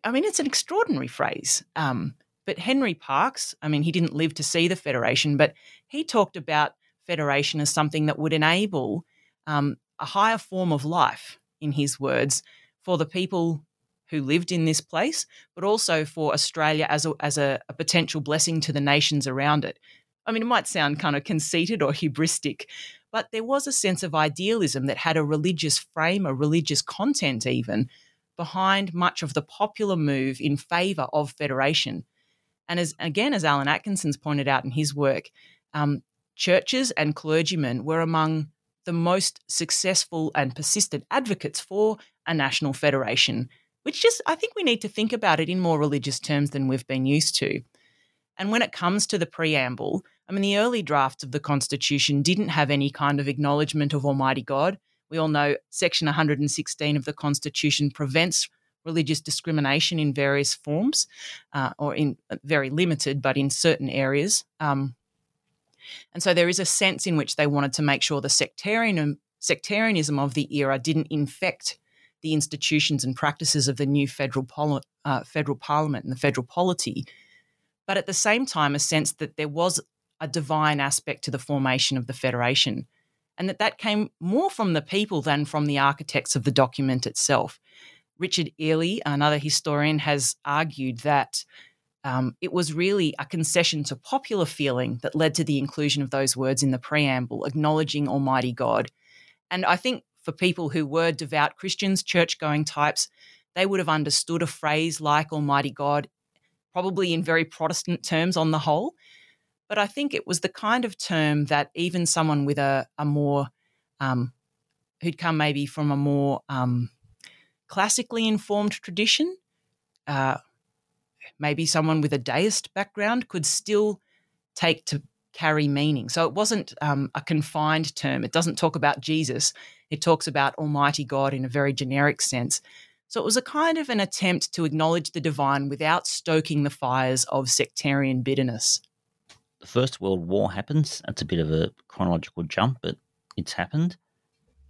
I mean, it's an extraordinary phrase. Um, but Henry Parkes, I mean, he didn't live to see the Federation, but he talked about Federation as something that would enable um, a higher form of life, in his words, for the people who lived in this place, but also for Australia as a, as a, a potential blessing to the nations around it. I mean, it might sound kind of conceited or hubristic, but there was a sense of idealism that had a religious frame, a religious content even, behind much of the popular move in favour of federation. And as again, as Alan Atkinson's pointed out in his work, um, churches and clergymen were among the most successful and persistent advocates for a national federation, which just I think we need to think about it in more religious terms than we've been used to. And when it comes to the preamble, I mean, the early drafts of the Constitution didn't have any kind of acknowledgement of Almighty God. We all know Section 116 of the Constitution prevents religious discrimination in various forms, uh, or in uh, very limited, but in certain areas. Um, and so there is a sense in which they wanted to make sure the sectarian, sectarianism of the era didn't infect the institutions and practices of the new federal, poli- uh, federal parliament and the federal polity. But at the same time, a sense that there was a divine aspect to the formation of the federation, and that that came more from the people than from the architects of the document itself. Richard Ely, another historian, has argued that um, it was really a concession to popular feeling that led to the inclusion of those words in the preamble, acknowledging Almighty God. And I think for people who were devout Christians, church going types, they would have understood a phrase like Almighty God, probably in very Protestant terms on the whole. But I think it was the kind of term that even someone with a, a more, um, who'd come maybe from a more um, classically informed tradition, uh, maybe someone with a deist background could still take to carry meaning. So it wasn't um, a confined term. It doesn't talk about Jesus, it talks about Almighty God in a very generic sense. So it was a kind of an attempt to acknowledge the divine without stoking the fires of sectarian bitterness. The First World War happens. That's a bit of a chronological jump, but it's happened.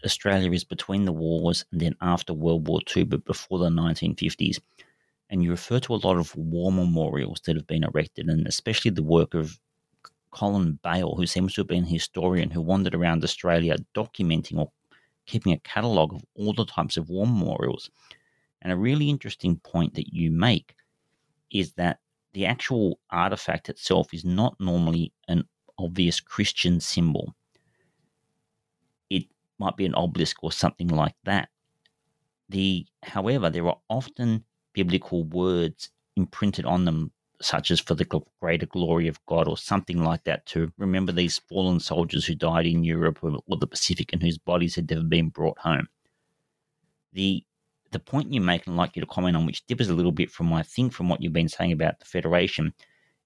Australia is between the wars and then after World War II, but before the 1950s and you refer to a lot of war memorials that have been erected, and especially the work of Colin Bale, who seems to have been a historian who wandered around Australia documenting or keeping a catalogue of all the types of war memorials. And a really interesting point that you make is that the actual artifact itself is not normally an obvious Christian symbol. Might be an obelisk or something like that. The however, there are often biblical words imprinted on them, such as for the greater glory of God or something like that, to remember these fallen soldiers who died in Europe or, the Pacific and whose bodies had never been brought home. The the point you make, and I'd like you to comment on, which differs a little bit from I think from what you've been saying about the Federation,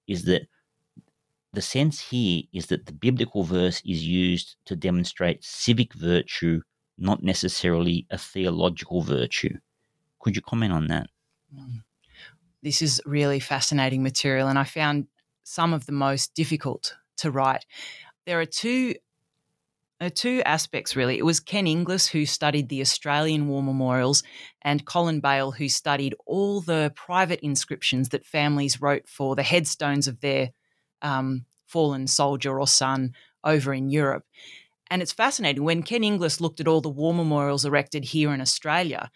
is that the sense here is that the biblical verse is used to demonstrate civic virtue, not necessarily a theological virtue. Could you comment on that? Hmm. This is really fascinating material, and I found some of the most difficult to write. There are two are two aspects really. It was Ken Inglis who studied the Australian war memorials, and Colin Bale who studied all the private inscriptions that families wrote for the headstones of their um, fallen soldier or son over in Europe. And it's fascinating when Ken Inglis looked at all the war memorials erected here in Australia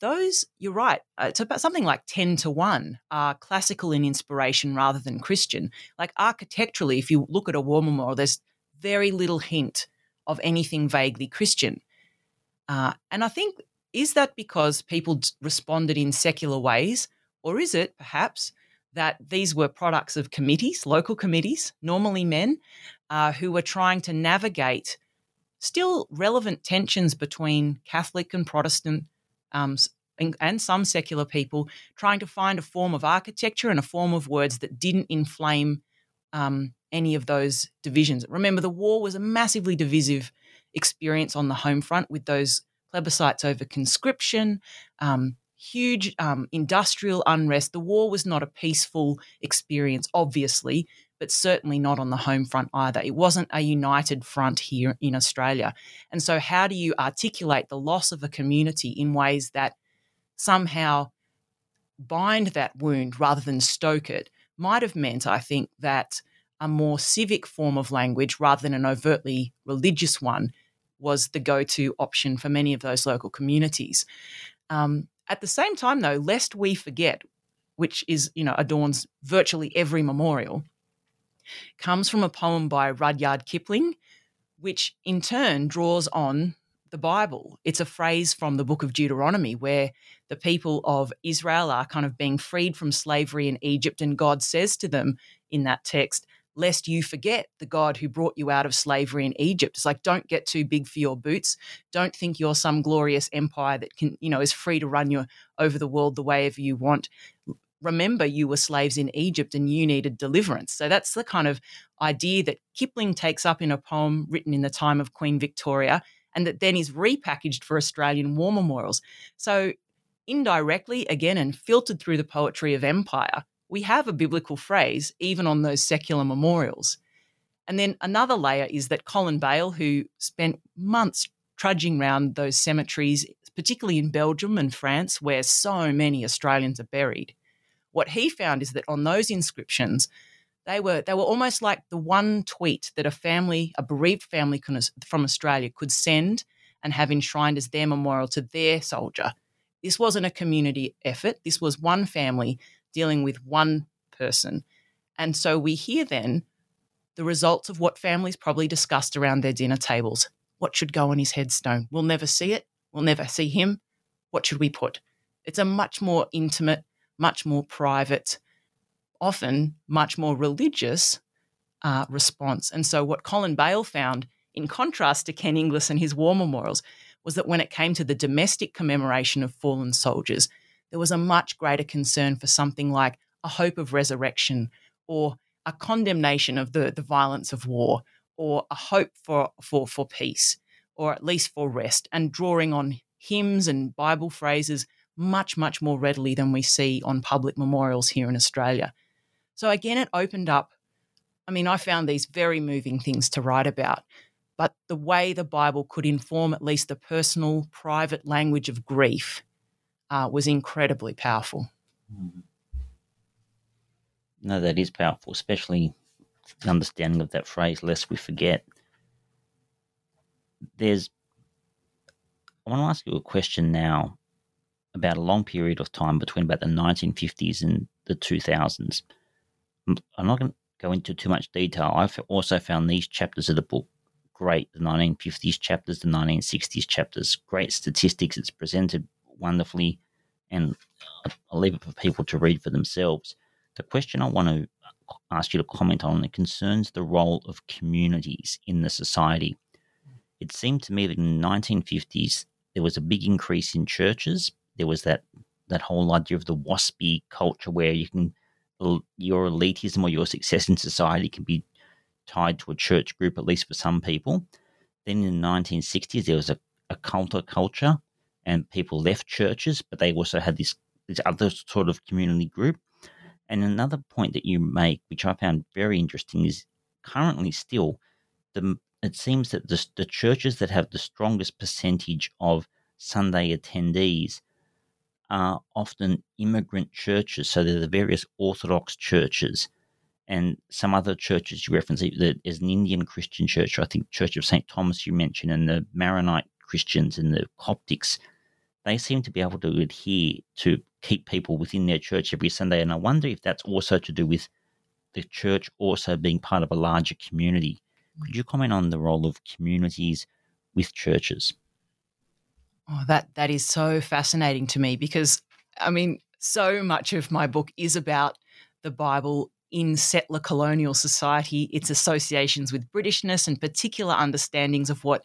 those, you're right, uh, it's about something like 10 to 1 are classical in inspiration rather than Christian. Like architecturally, if you look at a war memorial, there's very little hint of anything vaguely Christian. Uh, and I think, is that because people responded in secular ways? Or is it perhaps that these were products of committees, local committees, normally men, uh, who were trying to navigate still relevant tensions between Catholic and Protestant um, and some secular people trying to find a form of architecture and a form of words that didn't inflame um, any of those divisions. Remember, the war was a massively divisive experience on the home front with those plebiscites over conscription, um, huge um, industrial unrest. The war was not a peaceful experience, obviously, but certainly not on the home front either. It wasn't a united front here in Australia. And so, how do you articulate the loss of a community in ways that somehow bind that wound rather than stoke it? Might have meant, I think, that a more civic form of language rather than an overtly religious one was the go to option for many of those local communities. Um, at the same time, though, lest we forget, which is, you know, adorns virtually every memorial, comes from a poem by Rudyard Kipling, which in turn draws on the Bible. It's a phrase from the book of Deuteronomy where the people of Israel are kind of being freed from slavery in Egypt, and God says to them in that text, Lest you forget the God who brought you out of slavery in Egypt. It's like, don't get too big for your boots. Don't think you're some glorious empire that can, you know, is free to run you over the world the way you want remember you were slaves in Egypt and you needed deliverance. So that's the kind of idea that Kipling takes up in a poem written in the time of Queen Victoria and that then is repackaged for Australian war memorials. So, indirectly, again, and filtered through the poetry of empire, we have a biblical phrase even on those secular memorials. And then another layer is that Colin Bale, who spent months trudging around those cemeteries, particularly in Belgium and France, where so many Australians are buried, what he found is that on those inscriptions, they were they were almost like the one tweet that a family, a bereaved family from Australia, could send and have enshrined as their memorial to their soldier. This wasn't a community effort. This was one family dealing with one person. And so we hear then the results of what families probably discussed around their dinner tables. What should go on his headstone? We'll never see it. We'll never see him. What should we put? It's a much more intimate, much more private, often much more religious uh, response. And so, what Colin Bale found, in contrast to Ken Inglis and his war memorials, was that when it came to the domestic commemoration of fallen soldiers, there was a much greater concern for something like a hope of resurrection or a condemnation of the, the violence of war or a hope for, for, for peace or at least for rest and drawing on hymns and Bible phrases much, much more readily than we see on public memorials here in Australia. So again, it opened up. I mean, I found these very moving things to write about, but the way the Bible could inform at least the personal, private language of grief uh, was incredibly powerful. Mm-hmm. No, that is powerful, especially the understanding of that phrase, lest we forget. There's, I want to ask you a question now about a long period of time between about the 1950s and the 2000s. I'm not going to go into too much detail. I've also found these chapters of the book great the 1950s chapters, the 1960s chapters, great statistics. It's presented wonderfully, and I'll leave it for people to read for themselves. The question I want to ask you to comment on it concerns the role of communities in the society. It seemed to me that in the 1950s there was a big increase in churches. There was that that whole idea of the waspy culture where you can your elitism or your success in society can be tied to a church group, at least for some people. Then in the 1960s, there was a, a culture and people left churches, but they also had this, this other sort of community group. And another point that you make, which I found very interesting, is currently still the it seems that the, the churches that have the strongest percentage of Sunday attendees are often immigrant churches. So they're the various Orthodox churches and some other churches you reference. There's an Indian Christian church, I think Church of St. Thomas you mentioned, and the Maronite Christians and the Coptics they seem to be able to adhere to keep people within their church every Sunday. And I wonder if that's also to do with the church also being part of a larger community. Could you comment on the role of communities with churches? Oh, that that is so fascinating to me because I mean, so much of my book is about the Bible in settler colonial society, its associations with Britishness and particular understandings of what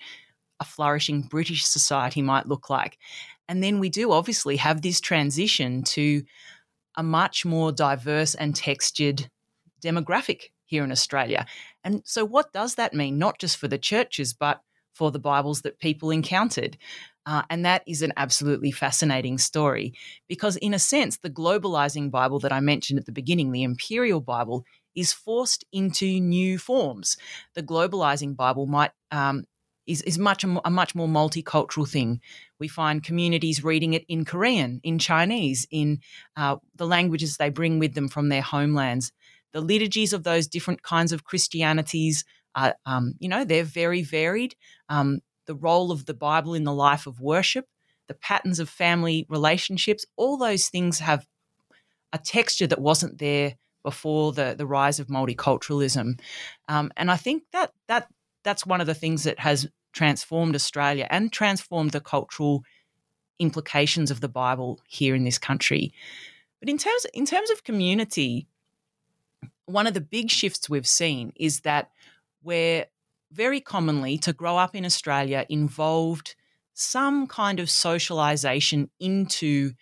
a flourishing British society might look like. And then we do obviously have this transition to a much more diverse and textured demographic here in Australia. And so, what does that mean, not just for the churches, but for the Bibles that people encountered? Uh, and that is an absolutely fascinating story because, in a sense, the globalizing Bible that I mentioned at the beginning, the Imperial Bible, is forced into new forms. The globalizing Bible might um, is, is much a, a much more multicultural thing. We find communities reading it in Korean, in Chinese, in uh, the languages they bring with them from their homelands. The liturgies of those different kinds of Christianities, are, um, you know, they're very varied. Um, the role of the Bible in the life of worship, the patterns of family relationships, all those things have a texture that wasn't there before the, the rise of multiculturalism. Um, and I think that that that's one of the things that has transformed Australia and transformed the cultural implications of the Bible here in this country. But in terms in terms of community, one of the big shifts we've seen is that we're very commonly to grow up in Australia involved some kind of socialization into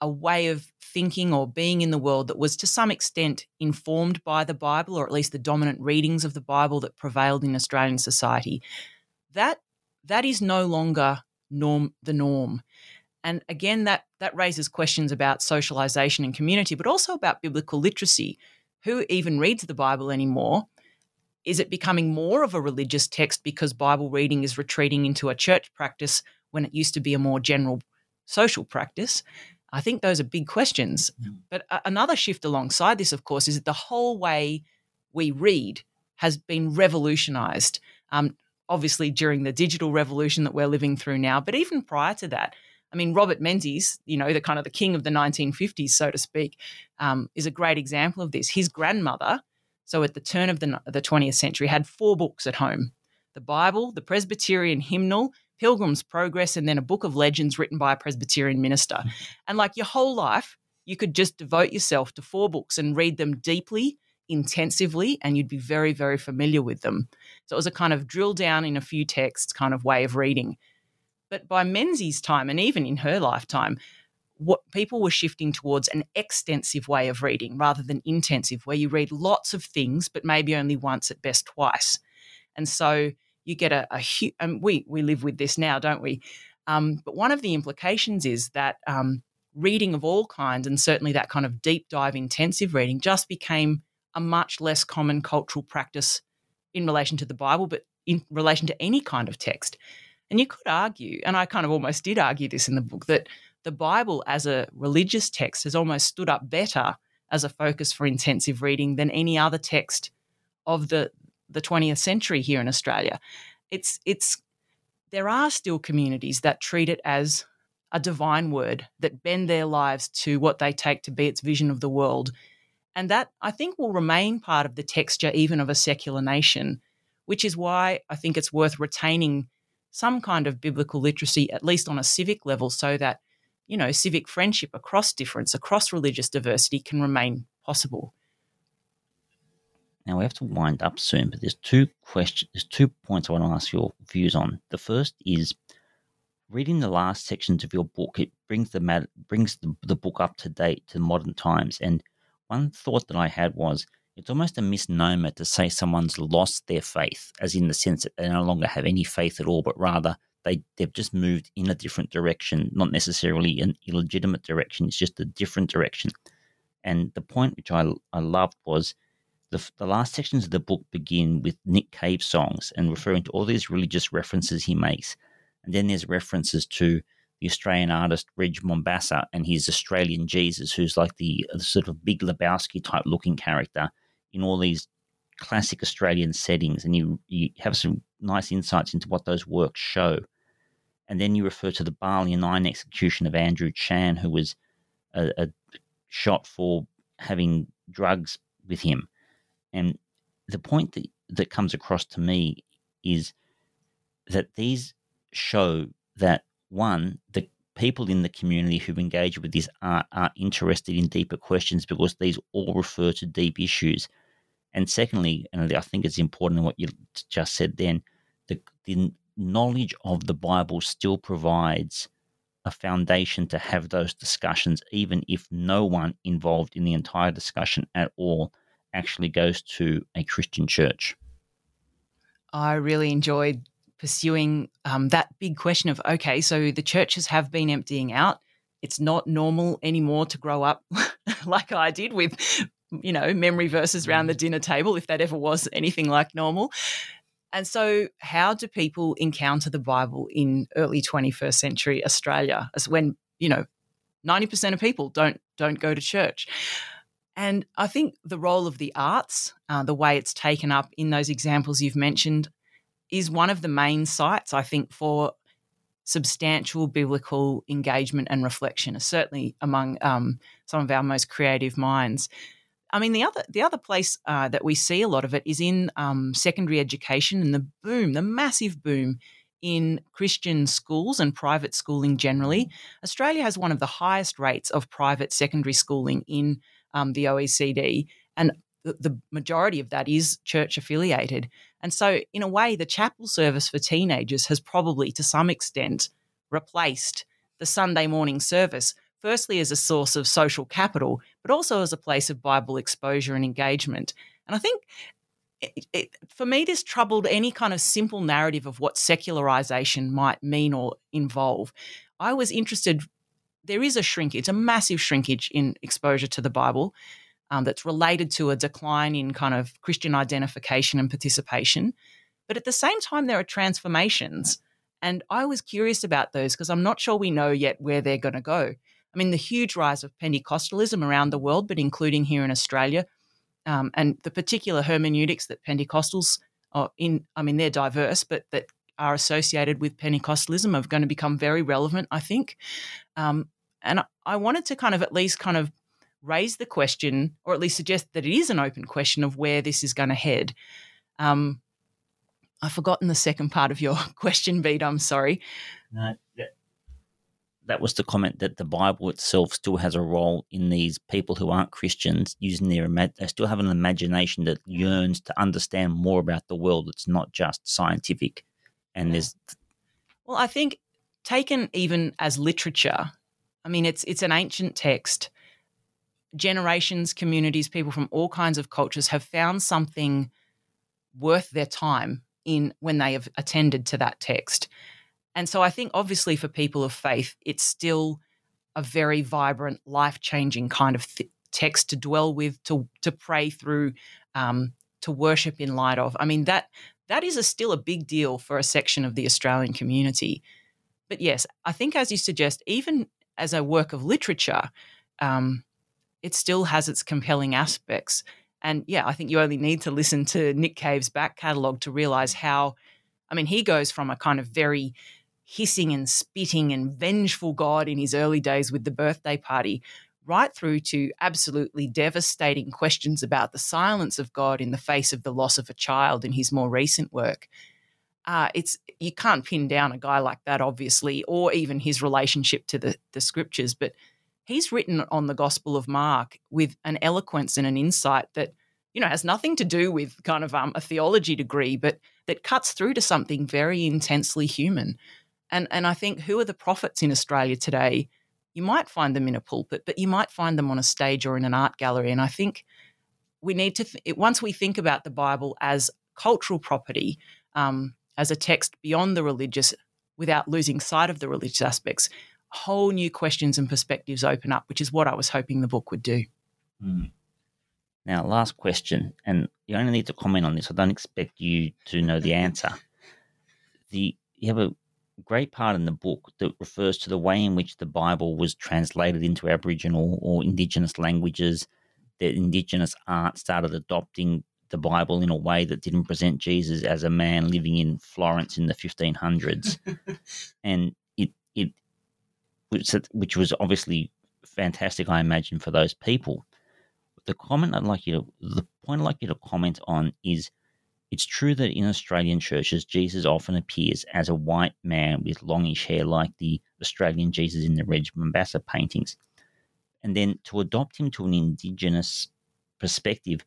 a way of thinking or being in the world that was to some extent informed by the Bible, or at least the dominant readings of the Bible that prevailed in Australian society. That that is no longer norm the norm. And again, that that raises questions about socialization and community, but also about biblical literacy. Who even reads the Bible anymore? Is it becoming more of a religious text because Bible reading is retreating into a church practice when it used to be a more general social practice? I think those are big questions. But another shift alongside this, of course, is that the whole way we read has been revolutionized. Um, obviously, during the digital revolution that we're living through now, but even prior to that, I mean, Robert Menzies, you know, the kind of the king of the 1950s, so to speak, um, is a great example of this. His grandmother, so at the turn of the, the 20th century, had four books at home the Bible, the Presbyterian hymnal, Pilgrim's Progress, and then a book of legends written by a Presbyterian minister. Mm-hmm. And like your whole life, you could just devote yourself to four books and read them deeply, intensively, and you'd be very, very familiar with them. So it was a kind of drill down in a few texts kind of way of reading. But by Menzies' time, and even in her lifetime, what people were shifting towards an extensive way of reading rather than intensive, where you read lots of things, but maybe only once at best twice. And so you get a, a huge, um, we, we live with this now, don't we? Um, but one of the implications is that um, reading of all kinds, and certainly that kind of deep dive intensive reading, just became a much less common cultural practice in relation to the Bible, but in relation to any kind of text. And you could argue, and I kind of almost did argue this in the book, that the Bible as a religious text has almost stood up better as a focus for intensive reading than any other text of the, the 20th century here in Australia. It's it's there are still communities that treat it as a divine word that bend their lives to what they take to be its vision of the world. And that I think will remain part of the texture even of a secular nation, which is why I think it's worth retaining some kind of biblical literacy, at least on a civic level, so that, you know, civic friendship across difference, across religious diversity can remain possible. Now we have to wind up soon, but there's two questions. There's two points I want to ask your views on. The first is reading the last sections of your book. It brings the mat- brings the, the book up to date to modern times. And one thought that I had was it's almost a misnomer to say someone's lost their faith, as in the sense that they no longer have any faith at all, but rather they they've just moved in a different direction, not necessarily an illegitimate direction. It's just a different direction. And the point which I I loved was the, the last sections of the book begin with Nick Cave songs and referring to all these religious references he makes. And then there's references to the Australian artist Reg Mombassa and his Australian Jesus, who's like the, uh, the sort of big Lebowski type looking character in all these classic Australian settings. And you, you have some nice insights into what those works show. And then you refer to the Bali Nine execution of Andrew Chan, who was a, a shot for having drugs with him. And the point that, that comes across to me is that these show that one, the people in the community who engage with this art are interested in deeper questions because these all refer to deep issues. And secondly, and I think it's important in what you just said then, the, the knowledge of the Bible still provides a foundation to have those discussions, even if no one involved in the entire discussion at all actually goes to a Christian church. I really enjoyed pursuing um, that big question of okay, so the churches have been emptying out. It's not normal anymore to grow up like I did with, you know, memory verses around the mm. dinner table, if that ever was anything like normal. And so, how do people encounter the Bible in early 21st century Australia, as when you know 90% of people don't don't go to church? And I think the role of the arts, uh, the way it's taken up in those examples you've mentioned, is one of the main sites, I think, for substantial biblical engagement and reflection, certainly among um, some of our most creative minds. I mean, the other the other place uh, that we see a lot of it is in um, secondary education and the boom, the massive boom in Christian schools and private schooling generally. Australia has one of the highest rates of private secondary schooling in um, the OECD, and the, the majority of that is church affiliated. And so, in a way, the chapel service for teenagers has probably, to some extent, replaced the Sunday morning service, firstly as a source of social capital, but also as a place of Bible exposure and engagement. And I think it, it, for me, this troubled any kind of simple narrative of what secularization might mean or involve. I was interested. There is a shrinkage, it's a massive shrinkage in exposure to the Bible um, that's related to a decline in kind of Christian identification and participation. But at the same time, there are transformations. And I was curious about those because I'm not sure we know yet where they're going to go. I mean, the huge rise of Pentecostalism around the world, but including here in Australia, um, and the particular hermeneutics that Pentecostals are in, I mean, they're diverse, but that are associated with Pentecostalism are going to become very relevant, I think. Um, and I wanted to kind of at least kind of raise the question, or at least suggest that it is an open question of where this is going to head. Um, I've forgotten the second part of your question, Beat. I'm sorry. No, that was the comment that the Bible itself still has a role in these people who aren't Christians using their they still have an imagination that yearns to understand more about the world. It's not just scientific, and there's. Well, I think taken even as literature, I mean it's it's an ancient text. Generations, communities, people from all kinds of cultures have found something worth their time in when they have attended to that text. And so I think obviously for people of faith, it's still a very vibrant, life changing kind of th- text to dwell with, to to pray through, um, to worship in light of. I mean that that is a, still a big deal for a section of the Australian community. But yes, I think as you suggest, even as a work of literature, um, it still has its compelling aspects. And yeah, I think you only need to listen to Nick Cave's back catalogue to realize how. I mean, he goes from a kind of very hissing and spitting and vengeful God in his early days with the birthday party, right through to absolutely devastating questions about the silence of God in the face of the loss of a child in his more recent work. Uh, it's you can't pin down a guy like that, obviously, or even his relationship to the, the scriptures, but he's written on the Gospel of Mark with an eloquence and an insight that you know has nothing to do with kind of um, a theology degree, but that cuts through to something very intensely human. And and I think who are the prophets in Australia today? You might find them in a pulpit, but you might find them on a stage or in an art gallery. And I think we need to th- once we think about the Bible as cultural property, um, as a text beyond the religious, without losing sight of the religious aspects, whole new questions and perspectives open up, which is what I was hoping the book would do. Mm. Now, last question, and you only need to comment on this. I don't expect you to know the answer. The you have a great part in the book that refers to the way in which the Bible was translated into Aboriginal or Indigenous languages, that Indigenous art started adopting the Bible in a way that didn't present Jesus as a man living in Florence in the 1500s. and it, it which was obviously fantastic, I imagine, for those people. The comment I'd like you to, the point I'd like you to comment on is it's true that in Australian churches, Jesus often appears as a white man with longish hair, like the Australian Jesus in the Reg Mombassa paintings. And then to adopt him to an Indigenous perspective,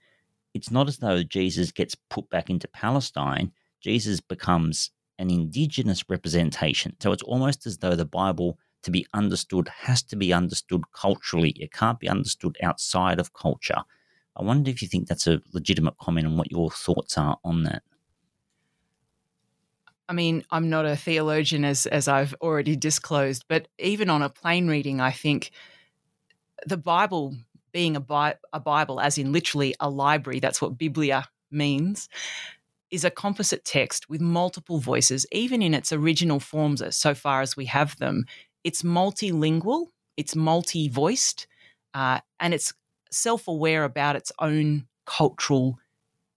it's not as though Jesus gets put back into Palestine. Jesus becomes an Indigenous representation. So it's almost as though the Bible, to be understood, has to be understood culturally. It can't be understood outside of culture. I wonder if you think that's a legitimate comment and what your thoughts are on that. I mean, I'm not a theologian as as I've already disclosed, but even on a plain reading, I think the Bible being a, Bi- a Bible, as in literally a library, that's what Biblia means, is a composite text with multiple voices, even in its original forms, so far as we have them. It's multilingual, it's multi voiced, uh, and it's self aware about its own cultural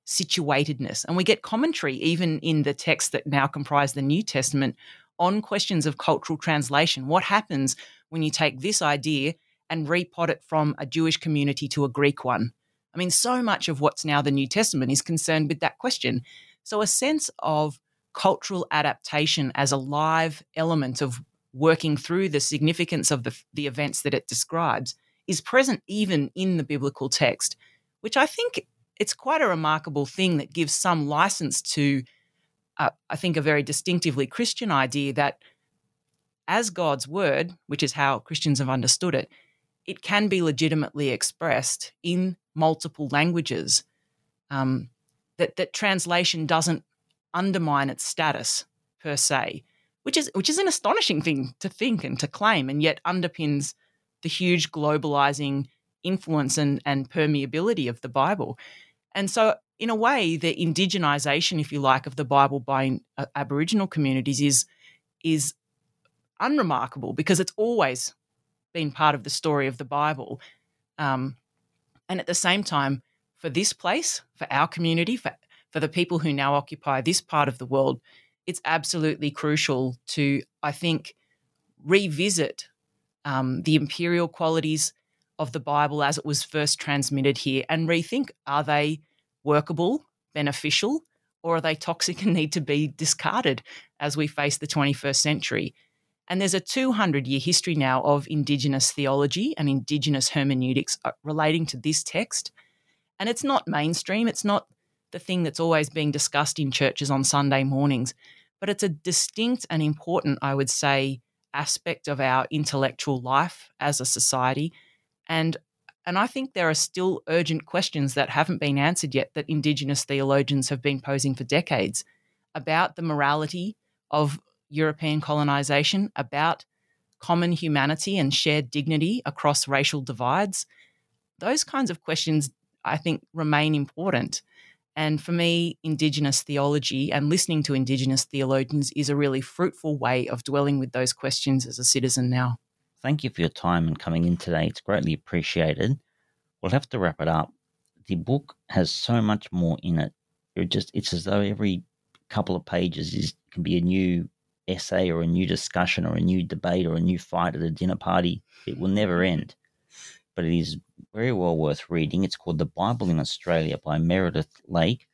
situatedness. And we get commentary even in the texts that now comprise the New Testament on questions of cultural translation. What happens when you take this idea and repot it from a Jewish community to a Greek one? I mean, so much of what's now the New Testament is concerned with that question. So, a sense of cultural adaptation as a live element of working through the significance of the, the events that it describes is present even in the biblical text, which I think it's quite a remarkable thing that gives some license to, uh, I think, a very distinctively Christian idea that as God's word, which is how Christians have understood it, it can be legitimately expressed in multiple languages. Um, that that translation doesn't undermine its status per se, which is which is an astonishing thing to think and to claim, and yet underpins the huge globalizing influence and, and permeability of the Bible. And so, in a way, the indigenization, if you like, of the Bible by uh, Aboriginal communities is is unremarkable because it's always been part of the story of the Bible. Um, and at the same time, for this place, for our community, for, for the people who now occupy this part of the world, it's absolutely crucial to, I think, revisit um, the imperial qualities of the Bible as it was first transmitted here and rethink are they workable, beneficial, or are they toxic and need to be discarded as we face the 21st century? And there's a 200 year history now of Indigenous theology and Indigenous hermeneutics uh, relating to this text. And it's not mainstream, it's not the thing that's always being discussed in churches on Sunday mornings, but it's a distinct and important, I would say, aspect of our intellectual life as a society. And and I think there are still urgent questions that haven't been answered yet that Indigenous theologians have been posing for decades about the morality of European colonization, about common humanity and shared dignity across racial divides. Those kinds of questions, I think, remain important. And for me, Indigenous theology and listening to Indigenous theologians is a really fruitful way of dwelling with those questions as a citizen now. Thank you for your time and coming in today. It's greatly appreciated. We'll have to wrap it up. The book has so much more in it. It just it's as though every couple of pages is can be a new essay or a new discussion or a new debate or a new fight at a dinner party. It will never end. But it is very well worth reading. It's called The Bible in Australia by Meredith Lake.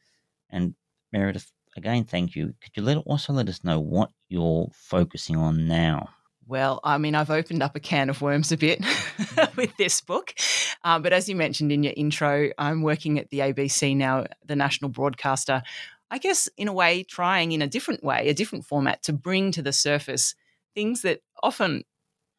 And Meredith, again, thank you. Could you let also let us know what you're focusing on now? Well, I mean, I've opened up a can of worms a bit with this book. Uh, but as you mentioned in your intro, I'm working at the ABC now, the national broadcaster, I guess, in a way, trying in a different way, a different format to bring to the surface things that often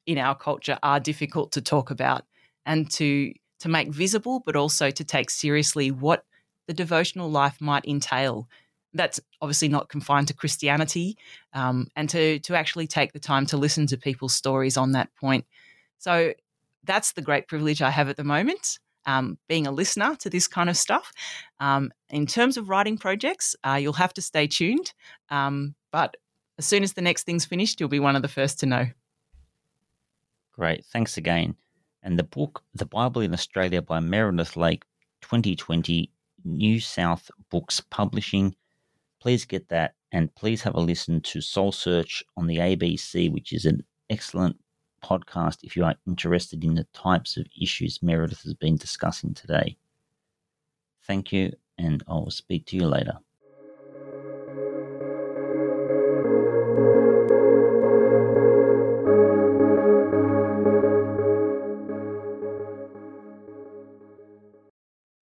in our culture are difficult to talk about and to to make visible, but also to take seriously what the devotional life might entail. That's obviously not confined to Christianity, um, and to to actually take the time to listen to people's stories on that point. So that's the great privilege I have at the moment um, being a listener to this kind of stuff. Um, in terms of writing projects, uh, you'll have to stay tuned. Um, but as soon as the next thing's finished, you'll be one of the first to know. Great. Thanks again. And the book, The Bible in Australia by Meredith Lake, 2020, New South Books Publishing. Please get that and please have a listen to Soul Search on the ABC, which is an excellent podcast if you are interested in the types of issues Meredith has been discussing today. Thank you, and I will speak to you later.